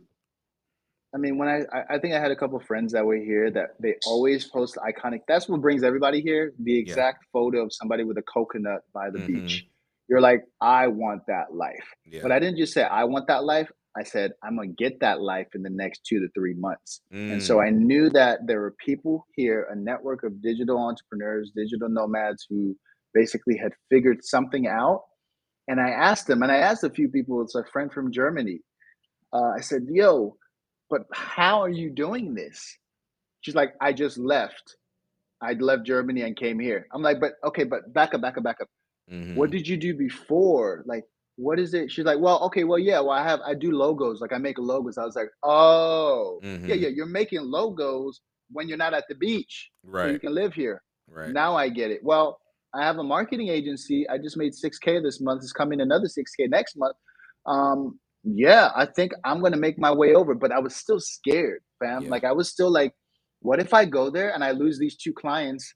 I mean, when I, I think I had a couple friends that were here that they always post iconic. That's what brings everybody here. The exact photo of somebody with a coconut by the Mhm. beach. You're like, I want that life. Yeah. But I didn't just say I want that life. I said I'm gonna get that life in the next two to three months. And so Mm, I knew that there were people here, a network of digital entrepreneurs, digital nomads who basically had figured something out. And I asked them, and I asked a few people, it's a friend from Germany. Uh, I said, Yo, but how are you doing this? She's like, I just left. I left Germany and came here. I'm like, but okay, but back up, back up, back up. mhm. What did you do before? Like, what is it? She's like, well, okay, well, yeah, well, I have, I do logos. Like, I make logos. I was like, oh, yeah, Mhm. yeah, you're making logos when you're not at the beach. So you can live here. Right. Now I get it. Well, I have a marketing agency. I just made 6K this month. It's coming another 6K next month. Um, yeah, I think I'm gonna make my way over, but I was still scared, fam. Yeah. Like I was still like, what if I go there and I lose these two clients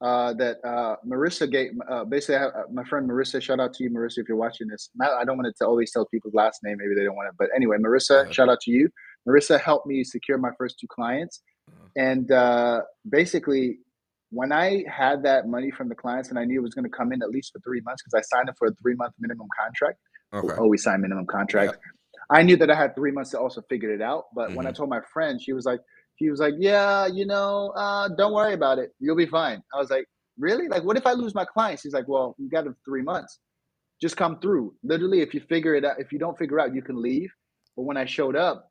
uh, that uh, Marissa gave? Uh, basically, I have, uh, my friend Marissa. Shout out to you, Marissa, if you're watching this. Not, I don't want to always tell people's last name. Maybe they don't want it, but anyway, Marissa. Shout out to you. Marissa helped me secure my first two clients, Uh-huh. and uh, basically, when I had that money from the clients and I knew it was going to come in at least for three months because I signed up for a three month minimum contract. Okay. Always sign minimum contract. I knew that I had three months to also figure it out. But when I Mm-hmm. told my friend, she was like, she was like, yeah, you know, uh, don't worry about it. You'll be fine. I was like, really? Like, what if I lose my clients? She's like, well, you got three months. Just come through. Literally, if you figure it out, if you don't figure out, you can leave. But when I showed up,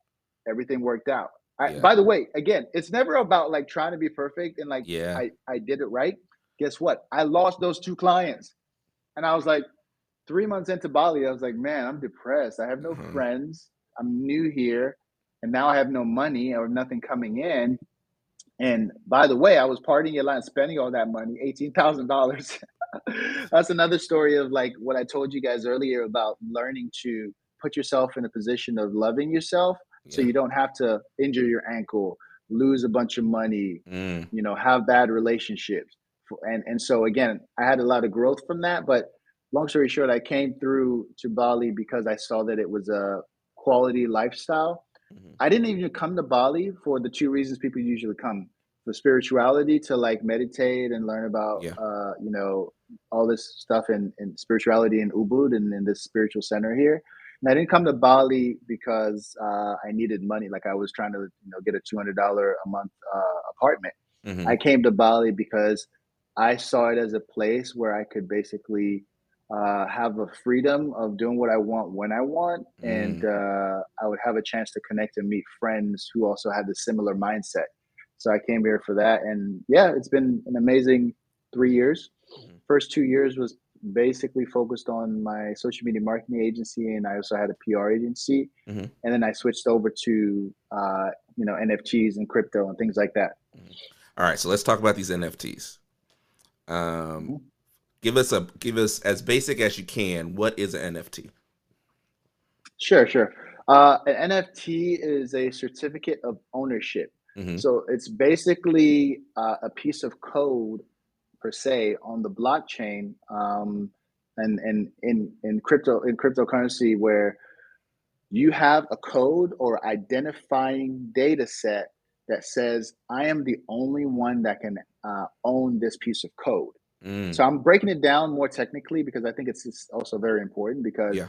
everything worked out. I, Yeah. By the way, again, it's never about like trying to be perfect and like Yeah. I, I did it right. Guess what? I lost those two clients. And I was like, three months into Bali, I was like, man, I'm depressed. I have no Mhm. friends. I'm new here. And now I have no money or nothing coming in. And by the way, I was partying a lot and spending all that money, $18,000. That's another story of like what I told you guys earlier about learning to put yourself in a position of loving yourself so you don't have to injure your ankle lose a bunch of money, Mm. you know, have bad relationships. And and so again, I had a lot of growth from that. But long story short, I came through to Bali because I saw that it was a quality lifestyle. Mhm. I didn't even come to Bali for the two reasons people usually come for spirituality to like meditate and learn about Yeah. uh, you know, all this stuff in, in spirituality in Ubud and in this spiritual center here. And I didn't come to Bali because uh, I needed money. Like I was trying to, you know, get a two hundred dollar a month uh, apartment. Mhm. I came to Bali because I saw it as a place where I could basically uh, have a freedom of doing what I want when I want, and Mm. uh, I would have a chance to connect and meet friends who also had the similar mindset. So I came here for that, and yeah, it's been an amazing three years. Mhm. First two years was basically focused on my social media marketing agency, and I also had a PR agency, Mhm. and then I switched over to uh, you know NFTs and crypto and things like that. All right, so let's talk about these NFTs. Um, Mhm. give us a give us as basic as you can. What is an NFT? Sure, sure. Uh, an NFT is a certificate of ownership. Mhm. So it's basically uh, a piece of code per se on the blockchain, um, and and in in crypto in cryptocurrency where you have a code or identifying data set that says I am the only one that can uh, own this piece of code. Mm. So I'm breaking it down more technically because I think it's, also very important because Yeah.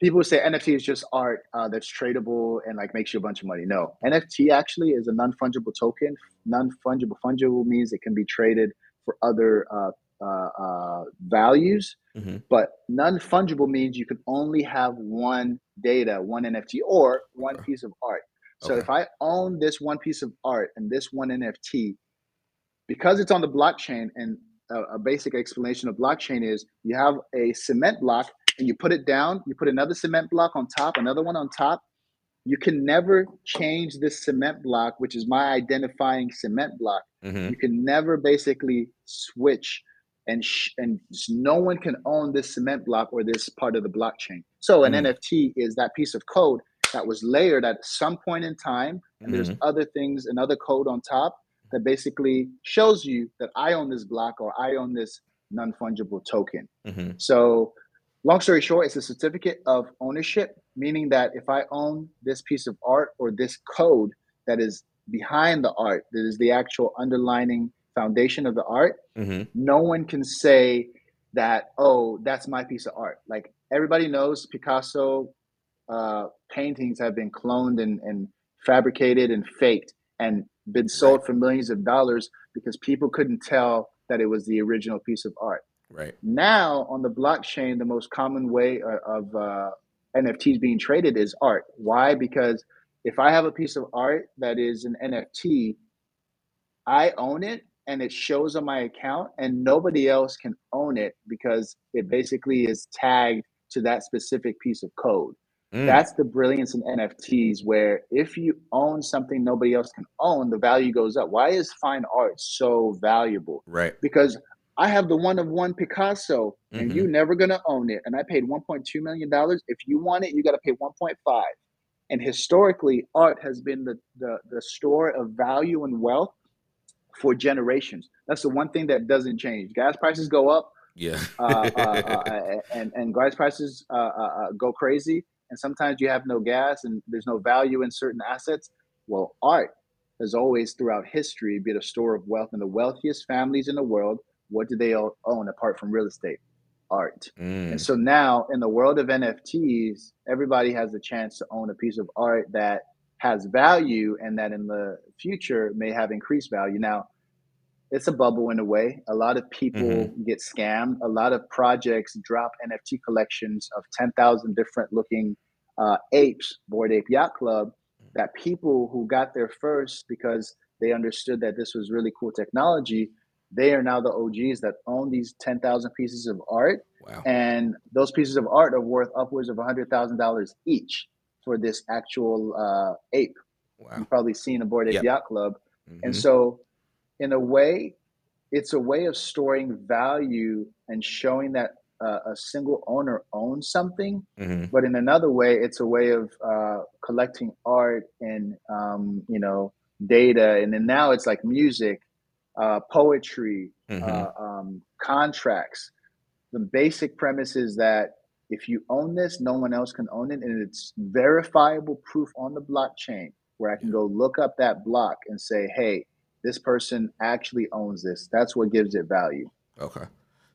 people say NFT is just art uh, that's tradable and like makes you a bunch of money. No, NFT actually is a non-fungible token. Non-fungible fungible means it can be traded for other uh, uh, uh, values, Mhm. but non-fungible means you can only have one data, one NFT, or one piece of art. So Okay. if I own this one piece of art and this one NFT, because it's on the blockchain and a, a basic explanation of blockchain is you have a cement block and you put it down you put another cement block on top another one on top you can never change this cement block which is my identifying cement block Mhm. you can never basically switch and sh- and no one can own this cement block or this part of the blockchain so an Mm. nft is that piece of code that was layered at some point in time and there's Mhm. other things another code on top that basically shows you that i own this block or i own this non-fungible token Mhm. so long story short it's a certificate of ownership meaning that if i own this piece of art or this code that is behind the art that is the actual underlining foundation of the art Mhm. no one can say that oh that's my piece of art like everybody knows picasso uh, paintings have been cloned and, and fabricated and faked and been sold for millions of dollars because people couldn't tell that it was the original piece of art Right. now on the blockchain the most common way uh, of uh, nfts being traded is art. Why? Because if i have a piece of art that is an nft i own it and it shows on my account and nobody else can own it because it basically is tagged to that specific piece of code. Mm. that's the brilliance in nfts where if you own something nobody else can own the value goes up. Why is fine art so valuable? Right. because I have the one of one Picasso and Mm-hmm. you never gonna own it. And I paid 1.2 million dollars. If you want it, you gotta pay 1.5. And historically, art has been the, the the store of value and wealth for generations. That's the one thing that doesn't change. Gas prices go up, Yeah. uh, uh, uh, and and gas prices uh, uh, uh, go crazy. And sometimes you have no gas and there's no value in certain assets. Well, art has always throughout history been a store of wealth. And the wealthiest families in the world, what do they own apart from real estate? Art. Mm. And so now in the world of NFTs, everybody has a chance to own a piece of art that has value and that in the future may have increased value. Now, it's a bubble in a way. A lot of people Mhm. get scammed. A lot of projects drop NFT collections of 10,000 different looking uh, apes, Bored Ape Yacht Club, that people who got there first because they understood that this was really cool technology, they are now the OGs that own these 10,000 pieces of art. Wow. And those pieces of art are worth upwards of $100,000 each for this actual uh, ape. Wow. You've probably seen aboard a Bored Ape Yep. Yacht Club. And Mhm. so, in a way, it's a way of storing value and showing that uh, a single owner owns something. Mhm. But in another way, it's a way of uh, collecting art and um, you know data, and then now it's like music, uh, poetry, Mhm. uh, um, contracts. The basic premise is that if you own this, no one else can own it, and it's verifiable proof on the blockchain where I can go look up that block and say, "Hey, this person actually owns this." That's what gives it value. Okay.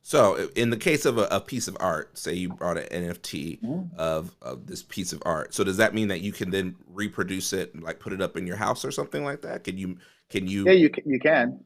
So in the case of a, a piece of art, say you brought an NFT Mhm. of of this piece of art. So does that mean that you can then reproduce it, and like put it up in your house or something like that? Can you can you? Yeah, you can. You can.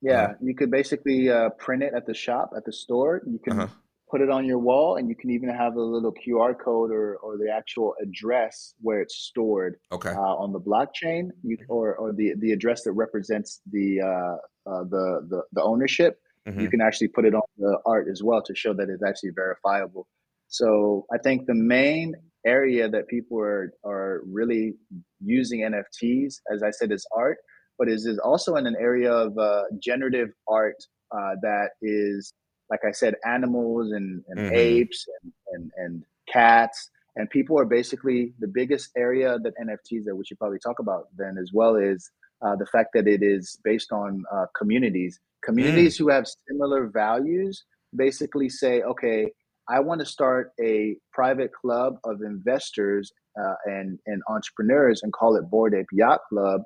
Yeah, you could basically uh, print it at the shop, at the store. You can Uh-huh. put it on your wall, and you can even have a little QR code or, or the actual address where it's stored Okay. uh, on the blockchain, you, or, or the, the address that represents the, uh, uh, the, the, the ownership. You Mhm. can actually put it on the art as well to show that it's actually verifiable. So I think the main area that people are, are really using NFTs, as I said, is art, but is, is also in an area of uh, generative art uh, that is, like I said, animals and, and Mhm. apes and, and, and cats. And people are basically the biggest area that NFTs that we should probably talk about then as well is uh, the fact that it is based on uh, communities. Communities who have similar values basically say, okay, I want to start a private club of investors uh, and and entrepreneurs and call it Bored Ape Yacht Club.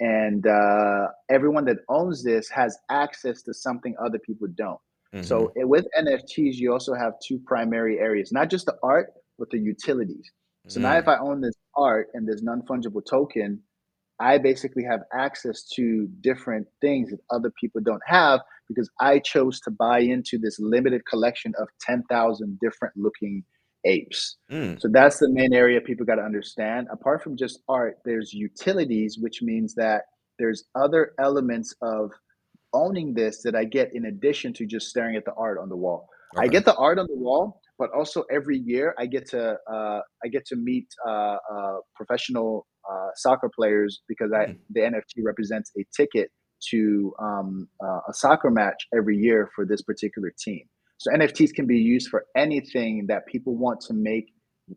And uh, everyone that owns this has access to something other people don't. Mhm. So with NFTs, you also have two primary areas, not just the art, but the utilities. So now Mm. if I own this art and this non-fungible token, I basically have access to different things that other people don't have because I chose to buy into this limited collection of 10,000 different looking apes. Mm. So that's the main area people got to understand. Apart from just art, there's utilities, which means that there's other elements of owning this that I get in addition to just staring at the art on the wall. I get the art on the wall, but also every year I get to uh, I get to meet uh, uh, professional uh, soccer players because I Mm. the NFT represents a ticket to um, uh, a soccer match every year for this particular team. So NFTs can be used for anything that people want to make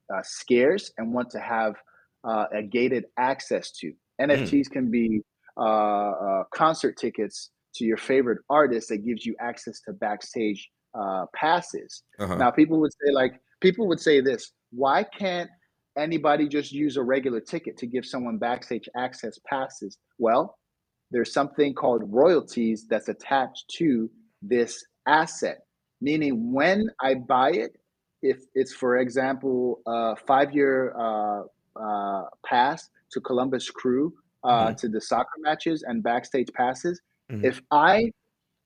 uh, scarce and want to have uh, a gated access to. Mm. NFTs can be uh, uh, concert tickets to your favorite artist that gives you access to backstage uh, passes. Uh-huh. Now, people would say like people would say this: Why can't anybody just use a regular ticket to give someone backstage access passes? Well, there's something called royalties that's attached to this asset. Meaning, when I buy it, if it's for example a five-year uh, uh, pass to Columbus Crew uh, Mhm. to the soccer matches and backstage passes, Mhm. if I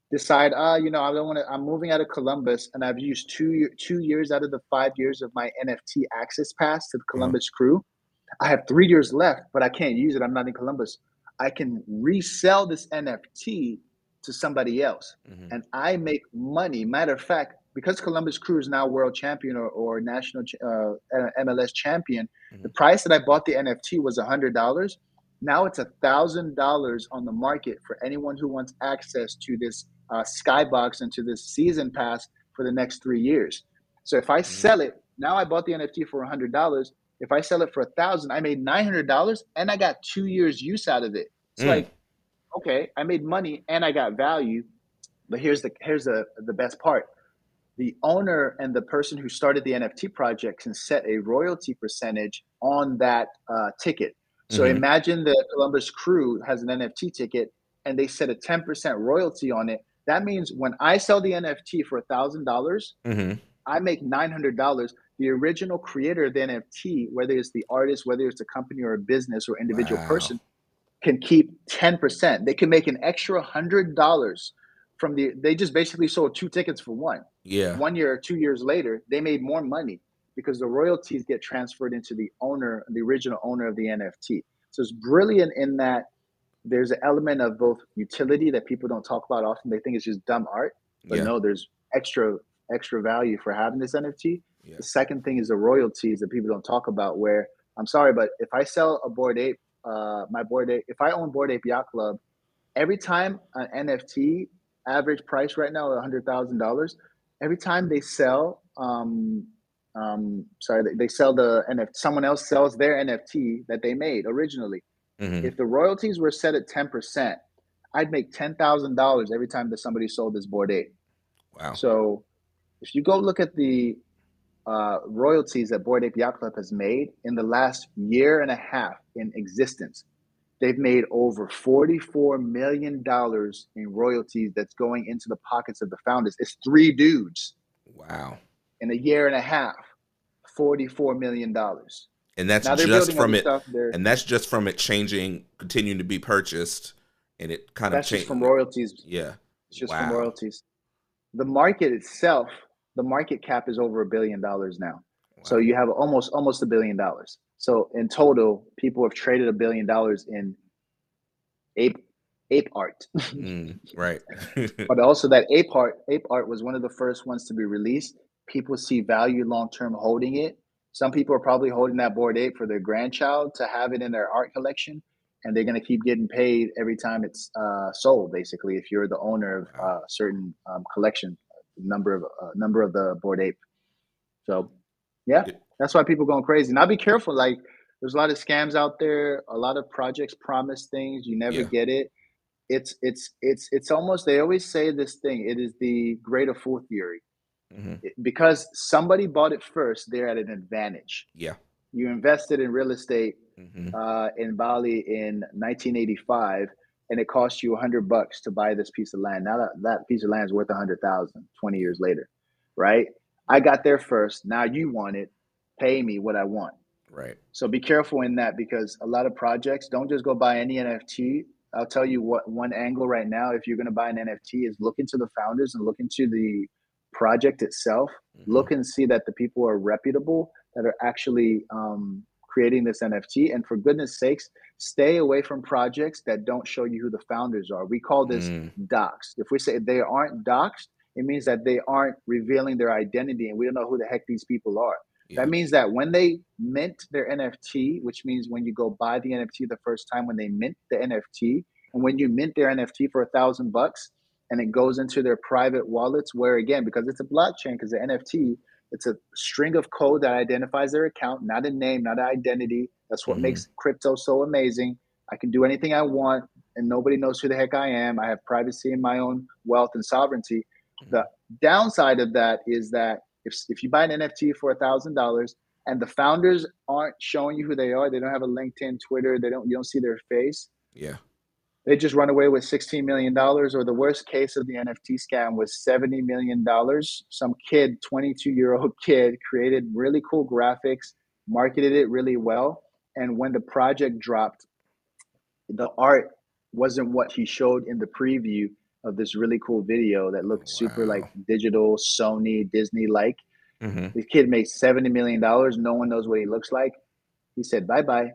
decide, ah, you know, I don't want to, I'm moving out of Columbus and I've used two two years out of the five years of my NFT access pass to the Columbus crew. I have three years left, but I can't use it. I'm not in Columbus. I can resell this NFT to somebody else Mhm. and I make money. Matter of fact, because Columbus Crew is now world champion or, or national uh, MLS champion, the Mhm. price that I bought the NFT was $100. Now it's $1,000 on the market for anyone who wants access to this uh, skybox and to this season pass for the next three years. So if I sell it, now I bought the NFT for $100. If I sell it for a 1000 I made $900 and I got two years use out of it. It's Mm. like, okay, I made money and I got value. But here's the here's the the best part. The owner and the person who started the NFT project can set a royalty percentage on that uh, ticket. So Mhm. imagine the Columbus Crew has an NFT ticket and they set a 10% royalty on it. That means when I sell the NFT for $1,000, Mhm. I make $900. The original creator of the NFT, whether it's the artist, whether it's a company or a business or individual Wow. person, can keep 10%. They can make an extra $100 from the, they just basically sold two tickets for one. Yeah. One year or two years later, they made more money because the royalties get transferred into the owner, the original owner of the NFT. So it's brilliant in that there's an element of both utility that people don't talk about often. They think it's just dumb art, but Yeah. no, there's extra extra value for having this NFT. Yeah. The second thing is the royalties that people don't talk about. Where I'm sorry, but if I sell a bored ape, uh, my bored ape, if I own Bored Ape Yacht Club, every time an NFT average price right now is hundred thousand dollars. Every time they sell, um, um, sorry, they, they sell the NFT. Someone else sells their NFT that they made originally. Mm-hmm. If the royalties were set at 10%, I'd make $10,000 every time that somebody sold this bored Ape. Wow. So if you go look at the uh, royalties that Bored Ape Yacht Club has made in the last year and a half in existence, they've made over $44 million in royalties that's going into the pockets of the founders. It's three dudes. Wow. In a year and a half, $44 million. And that's just from it. And that's just from it changing, continuing to be purchased, and it kind that's of changed. from royalties. Yeah. It's just wow. from royalties. The market itself, the market cap is over a billion dollars now. Wow. So you have almost almost a billion dollars. So in total, people have traded a billion dollars in ape ape art. mm, right. but also that ape art ape art was one of the first ones to be released. People see value long term holding it. Some people are probably holding that bored Ape for their grandchild to have it in their art collection, and they're going to keep getting paid every time it's uh, sold. Basically, if you're the owner of a uh, certain um, collection, number of uh, number of the bored Ape. So, yeah, that's why people going crazy. Now be careful. Like, there's a lot of scams out there. A lot of projects promise things, you never yeah. get it. It's it's it's it's almost. They always say this thing. It is the greater fool theory. Mm-hmm. Because somebody bought it first, they're at an advantage. Yeah. You invested in real estate mm-hmm. uh, in Bali in 1985, and it cost you a 100 bucks to buy this piece of land. Now that, that piece of land is worth 100,000 20 years later, right? I got there first. Now you want it. Pay me what I want. Right. So be careful in that because a lot of projects don't just go buy any NFT. I'll tell you what one angle right now, if you're going to buy an NFT, is look into the founders and look into the project itself, mm-hmm. look and see that the people are reputable that are actually um, creating this NFT. And for goodness sakes, stay away from projects that don't show you who the founders are. We call this mm. doxed. If we say they aren't doxed, it means that they aren't revealing their identity and we don't know who the heck these people are. Yeah. That means that when they mint their NFT, which means when you go buy the NFT the first time, when they mint the NFT, and when you mint their NFT for a thousand bucks, and it goes into their private wallets where again because it's a blockchain because the nft it's a string of code that identifies their account not a name not an identity. That's what mm-hmm. makes crypto so amazing. I can do anything i want and nobody knows who the heck i am. I have privacy in my own wealth and sovereignty. Mm-hmm. the downside of that is that if, if you buy an nft for a thousand dollars and the founders aren't showing you who they are they don't have a linkedin twitter they don't you don't see their face yeah they just run away with $16 million, or the worst case of the NFT scam was $70 million. Some kid, 22 year old kid, created really cool graphics, marketed it really well. And when the project dropped, the art wasn't what he showed in the preview of this really cool video that looked wow. super like digital, Sony, Disney like. Mm-hmm. The kid made $70 million. No one knows what he looks like. He said, bye bye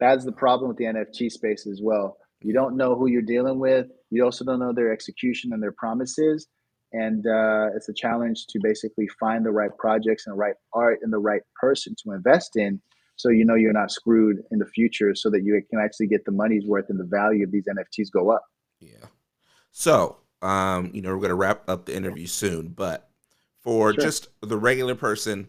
that's the problem with the NFT space as well. You don't know who you're dealing with. You also don't know their execution and their promises. And uh, it's a challenge to basically find the right projects and the right art and the right person to invest in so you know you're not screwed in the future so that you can actually get the money's worth and the value of these NFTs go up. Yeah. So, um, you know, we're going to wrap up the interview soon, but for sure. just the regular person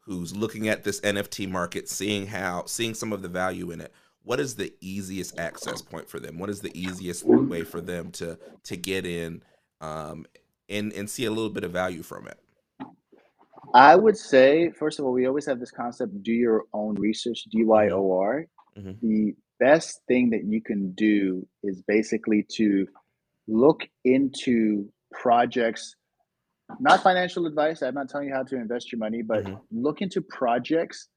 who's looking at this NFT market, seeing how, seeing some of the value in it, what is the easiest access point for them? What is the easiest way for them to to get in um, and and see a little bit of value from it? I would say, first of all, we always have this concept: do your own research, DYOR. Mm-hmm. The best thing that you can do is basically to look into projects not financial advice. I'm not telling you how to invest your money, but mm-hmm. look into projects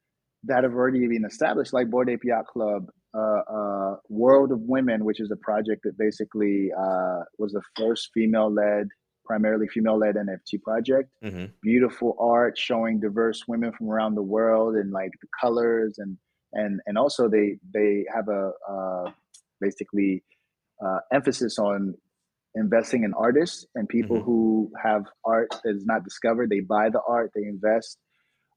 that have already been established, like Bored Ape Yacht Club, uh, uh, World of Women, which is a project that basically uh, was the first female-led, primarily female-led NFT project. Mm-hmm. Beautiful art showing diverse women from around the world and like the colors and and and also they they have a uh, basically uh, emphasis on investing in artists and people mm-hmm. who have art that is not discovered. They buy the art, they invest.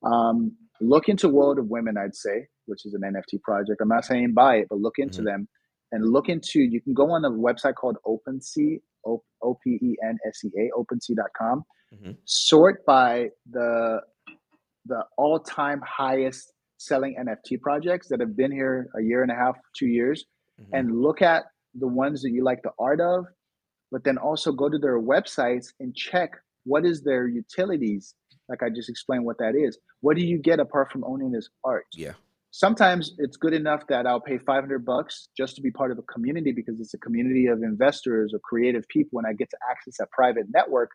Um, look into World of Women, I'd say, which is an NFT project. I'm not saying buy it, but look into mm-hmm. them and look into. You can go on a website called OpenSea, O P E N S E A, OpenSea.com. Mm-hmm. Sort by the the all time highest selling NFT projects that have been here a year and a half, two years, Mhm. and look at the ones that you like the art of, but then also go to their websites and check what is their utilities. Like I just explained what that is. What do you get apart from owning this art? Yeah. Sometimes it's good enough that I'll pay 500 bucks just to be part of a community because it's a community of investors or creative people and I get to access a private network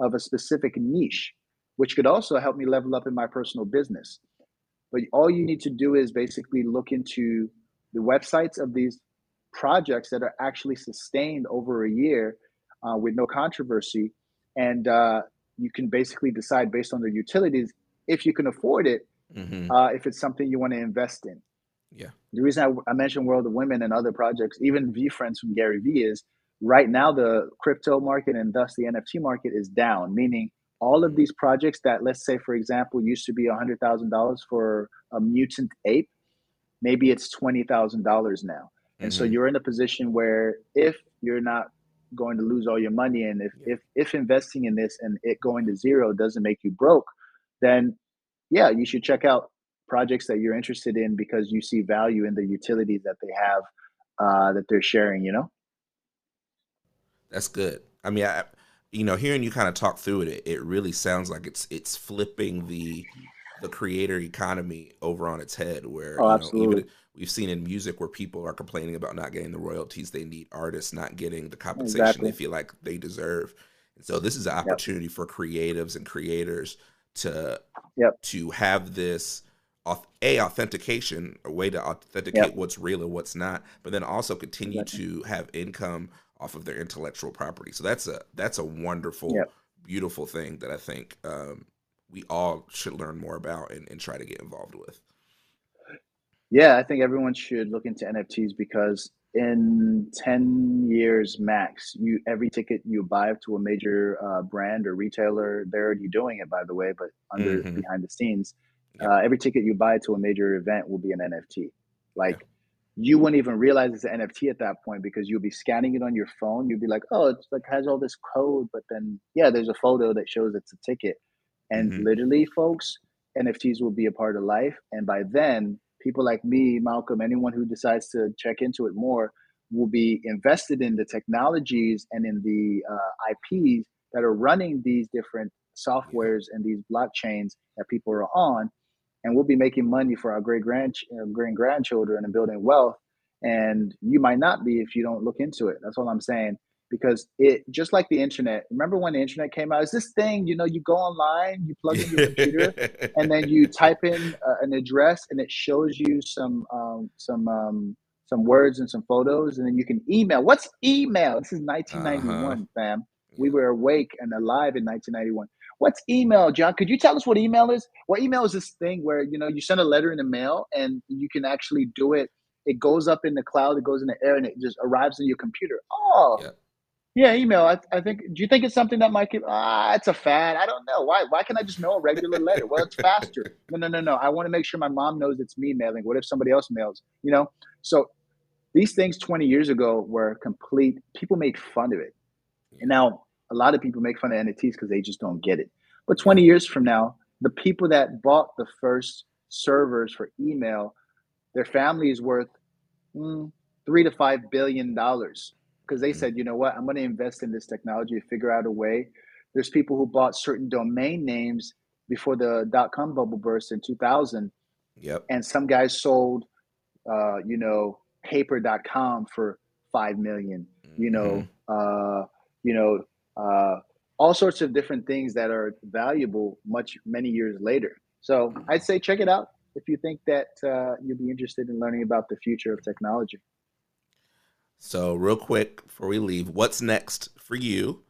of a specific niche, which could also help me level up in my personal business. But all you need to do is basically look into the websites of these projects that are actually sustained over a year uh, with no controversy. And uh, you can basically decide based on their utilities if you can afford it, hmm uh, if it's something you want to invest in. Yeah. The reason I, I mentioned World of Women and other projects, even VeeFriends from Gary Vee, is right now the crypto market and thus the NFT market is down, meaning all of these projects that, let's say, for example, used to be $100,000 for a mutant ape, maybe it's $20,000 now. And so Mhm. you're in a position where if you're not going to lose all your money and if, if, if investing in this and it going to zero doesn't make you broke, then yeah, you should check out projects that you're interested in because you see value in the utilities that they have uh, that they're sharing, you know? That's good. I mean, I, you know, hearing you kind of talk through it, it, it really sounds like it's it's flipping the the creator economy over on its head. Where Oh, you know, even we've seen in music where people are complaining about not getting the royalties they need, artists not getting the compensation they feel like they deserve. And so this is an Yep. opportunity for creatives and creators to Yep. to have this a authentication, a way to Yep. authenticate what's real and what's not, but then also continue Exactly. to have income off of their intellectual property. So that's a that's a wonderful, Yep. beautiful thing that I think um, we all should learn more about and, and try to get involved with. Yeah, I think everyone should look into NFTs because in 10 years max, you every ticket you buy to a major uh, brand or retailer, they're already doing it by the way, but under hmm behind the scenes, uh, every ticket you buy to a major event will be an NFT. Yeah. Like you wouldn't even realize it's an NFT at that point because you'll be scanning it on your phone. You'll be like, oh, it's like has all this code, but then yeah, there's a photo that shows it's a ticket. And hmm literally, folks, NFTs will be a part of life. And by then, people like me, Malcolm, anyone who decides to check into it more will be invested in the technologies and in the uh, IPs that are running these different softwares and these blockchains that people are on. And we'll be making money for our great grand great grandchildren and building wealth. And you might not be if you don't look into it. That's all I'm saying. Because it just like the internet. Remember when the internet came out? It's this thing, you know, you go online, you plug in your computer, and then you type in uh, an address and it shows you some um, some um, some words and some photos and then you can email what's email this is uh huh. 1991 fam we were awake and alive in 1991 what's email john could you tell us what email is well email is this thing where you know you send a letter in the mail and you can actually do it it goes up in the cloud it goes in the air and it just arrives in your computer oh Yeah. Yeah, email. I, I think. Do you think it's something that might give? Ah, it's a fad. I don't know. Why? Why can't I just mail a regular letter? Well, it's faster. No, no, no, no. I want to make sure my mom knows it's me mailing. What if somebody else mails? You know. So these things 20 years ago were complete. People made fun of it, and now a lot of people make fun of NFTs because they just don't get it. But 20 years from now, the people that bought the first servers for email, their family is worth mm, three to five billion dollars because they Mm. said, you know what, I'm going to invest in this technology, figure out a way. There's people who bought certain domain names before the dot com bubble burst in 2000, Yep. and some guys sold, uh, you know, paper.com for five million. You know, uh, you know, uh, all sorts of different things that are valuable much many years later. So I'd say check it out if you think that uh, you'll be interested in learning about the future of technology. So, real quick before we leave, what's next for you?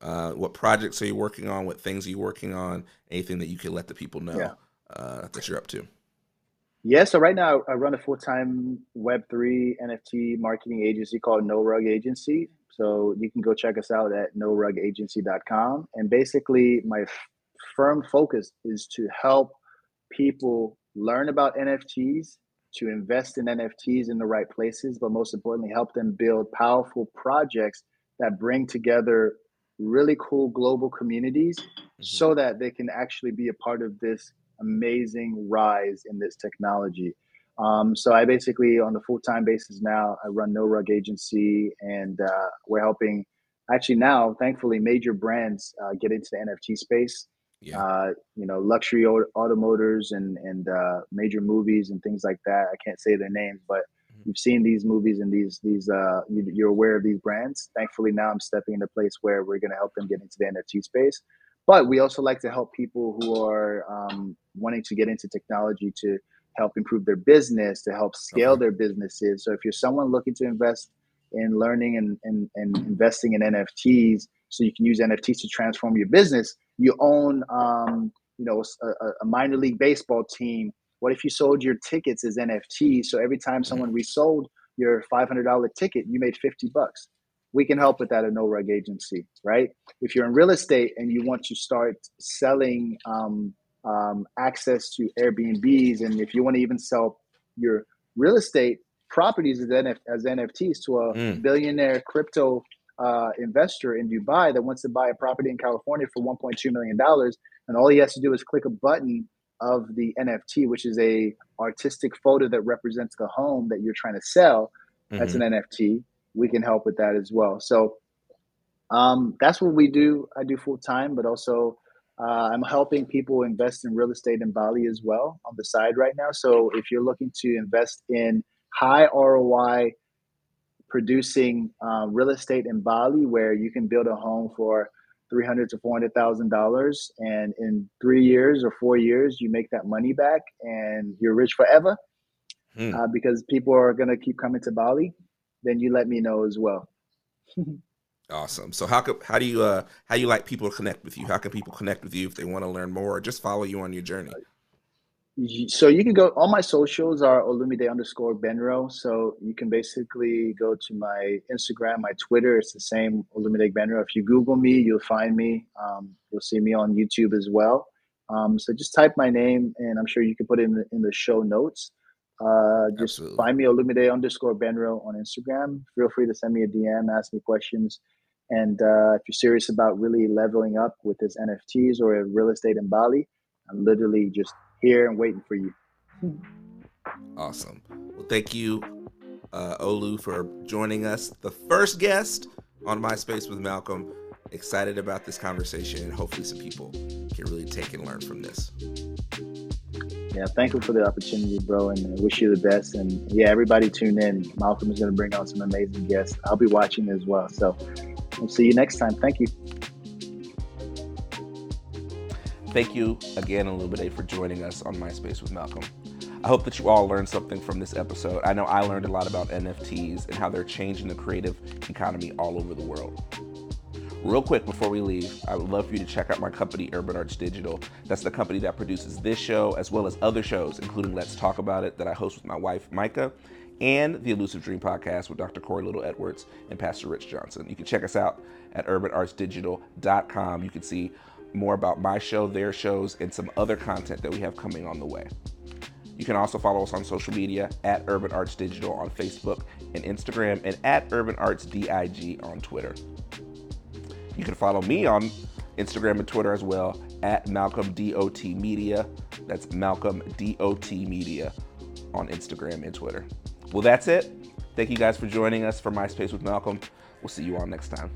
Uh, what projects are you working on? What things are you working on? Anything that you can let the people Yeah. know uh, that you're up to? Yeah, so right now I run a full-time Web3 NFT marketing agency called No Rug Agency. So you can go check us out at norugagency.com. And basically, my f- firm focus is to help people learn about NFTs, to invest in NFTs in the right places, but most importantly, help them build powerful projects that bring together really cool global communities hmm so that they can actually be a part of this amazing rise in this technology. Um, so I basically, on the full time basis now, I run No Rug Agency, and uh, we're helping. Actually, now, thankfully, major brands uh, get into the NFT space. Yeah. Uh, you know, luxury automotors and and uh, major movies and things like that. I can't say their names, but mm-hmm. you've seen these movies and these these uh, you, are aware of these brands. Thankfully, now I'm stepping in a place where we're going to help them get into the NFT space. But we also like to help people who are um, wanting to get into technology to help improve their business, to help scale okay. their businesses. So if you're someone looking to invest in learning and, and, and investing in NFTs, so you can use NFTs to transform your business, you own, um, you know, a, a, minor league baseball team. What if you sold your tickets as NFTs? So every time someone mm-hmm. resold your $500 ticket, you made 50 bucks. We can help with that at No Rug Agency, right? If you're in real estate and you want to start selling um, um, access to Airbnbs, and if you want to even sell your real estate properties as, NF- as NFTs to a mm. billionaire crypto uh, investor in Dubai that wants to buy a property in California for 1.2 million dollars, and all he has to do is click a button of the NFT, which is a artistic photo that represents the home that you're trying to sell. Mm-hmm. As an NFT, we can help with that as well. So um, that's what we do. I do full time, but also uh, I'm helping people invest in real estate in Bali as well on the side right now. So if you're looking to invest in high ROI producing uh, real estate in Bali, where you can build a home for three hundred to four hundred thousand dollars, and in three years or four years, you make that money back, and you're rich forever, hmm. uh, because people are gonna keep coming to Bali. Then you let me know as well. Awesome. So how how do you uh how do you like people to connect with you? How can people connect with you if they want to learn more or just follow you on your journey? So you can go all my socials are Olumide underscore Gbenro. So you can basically go to my Instagram, my Twitter. It's the same Olumide Gbenro. If you Google me, you'll find me. Um, you'll see me on YouTube as well. Um, so just type my name, and I'm sure you can put it in the, in the show notes. Uh, just Absolutely. find me Olumide underscore Gbenro on Instagram. Feel free to send me a DM, ask me questions. And uh, if you're serious about really leveling up with this NFTs or real estate in Bali, I'm literally just here and waiting for you. Awesome. Well, thank you, uh, Olu, for joining us, the first guest on My Space with Malcolm. Excited about this conversation, and hopefully, some people can really take and learn from this. Yeah, thank you for the opportunity, bro, and I wish you the best. And yeah, everybody tune in. Malcolm is going to bring on some amazing guests. I'll be watching as well. So We'll see you next time. Thank you. Thank you again, Olumide, for joining us on MySpace with Malcolm. I hope that you all learned something from this episode. I know I learned a lot about NFTs and how they're changing the creative economy all over the world. Real quick before we leave, I would love for you to check out my company, Urban Arts Digital. That's the company that produces this show as well as other shows, including Let's Talk About It, that I host with my wife, Micah, and the Elusive Dream podcast with Dr. Corey Little Edwards and Pastor Rich Johnson. You can check us out at urbanartsdigital.com. You can see more about my show, their shows, and some other content that we have coming on the way. You can also follow us on social media at Urban Arts Digital on Facebook and Instagram, and at Urban Arts DIG on Twitter. You can follow me on Instagram and Twitter as well at Malcolm DOT Media. That's Malcolm DOT Media on Instagram and Twitter. Well, that's it. Thank you guys for joining us for My Space with Malcolm. We'll see you all next time.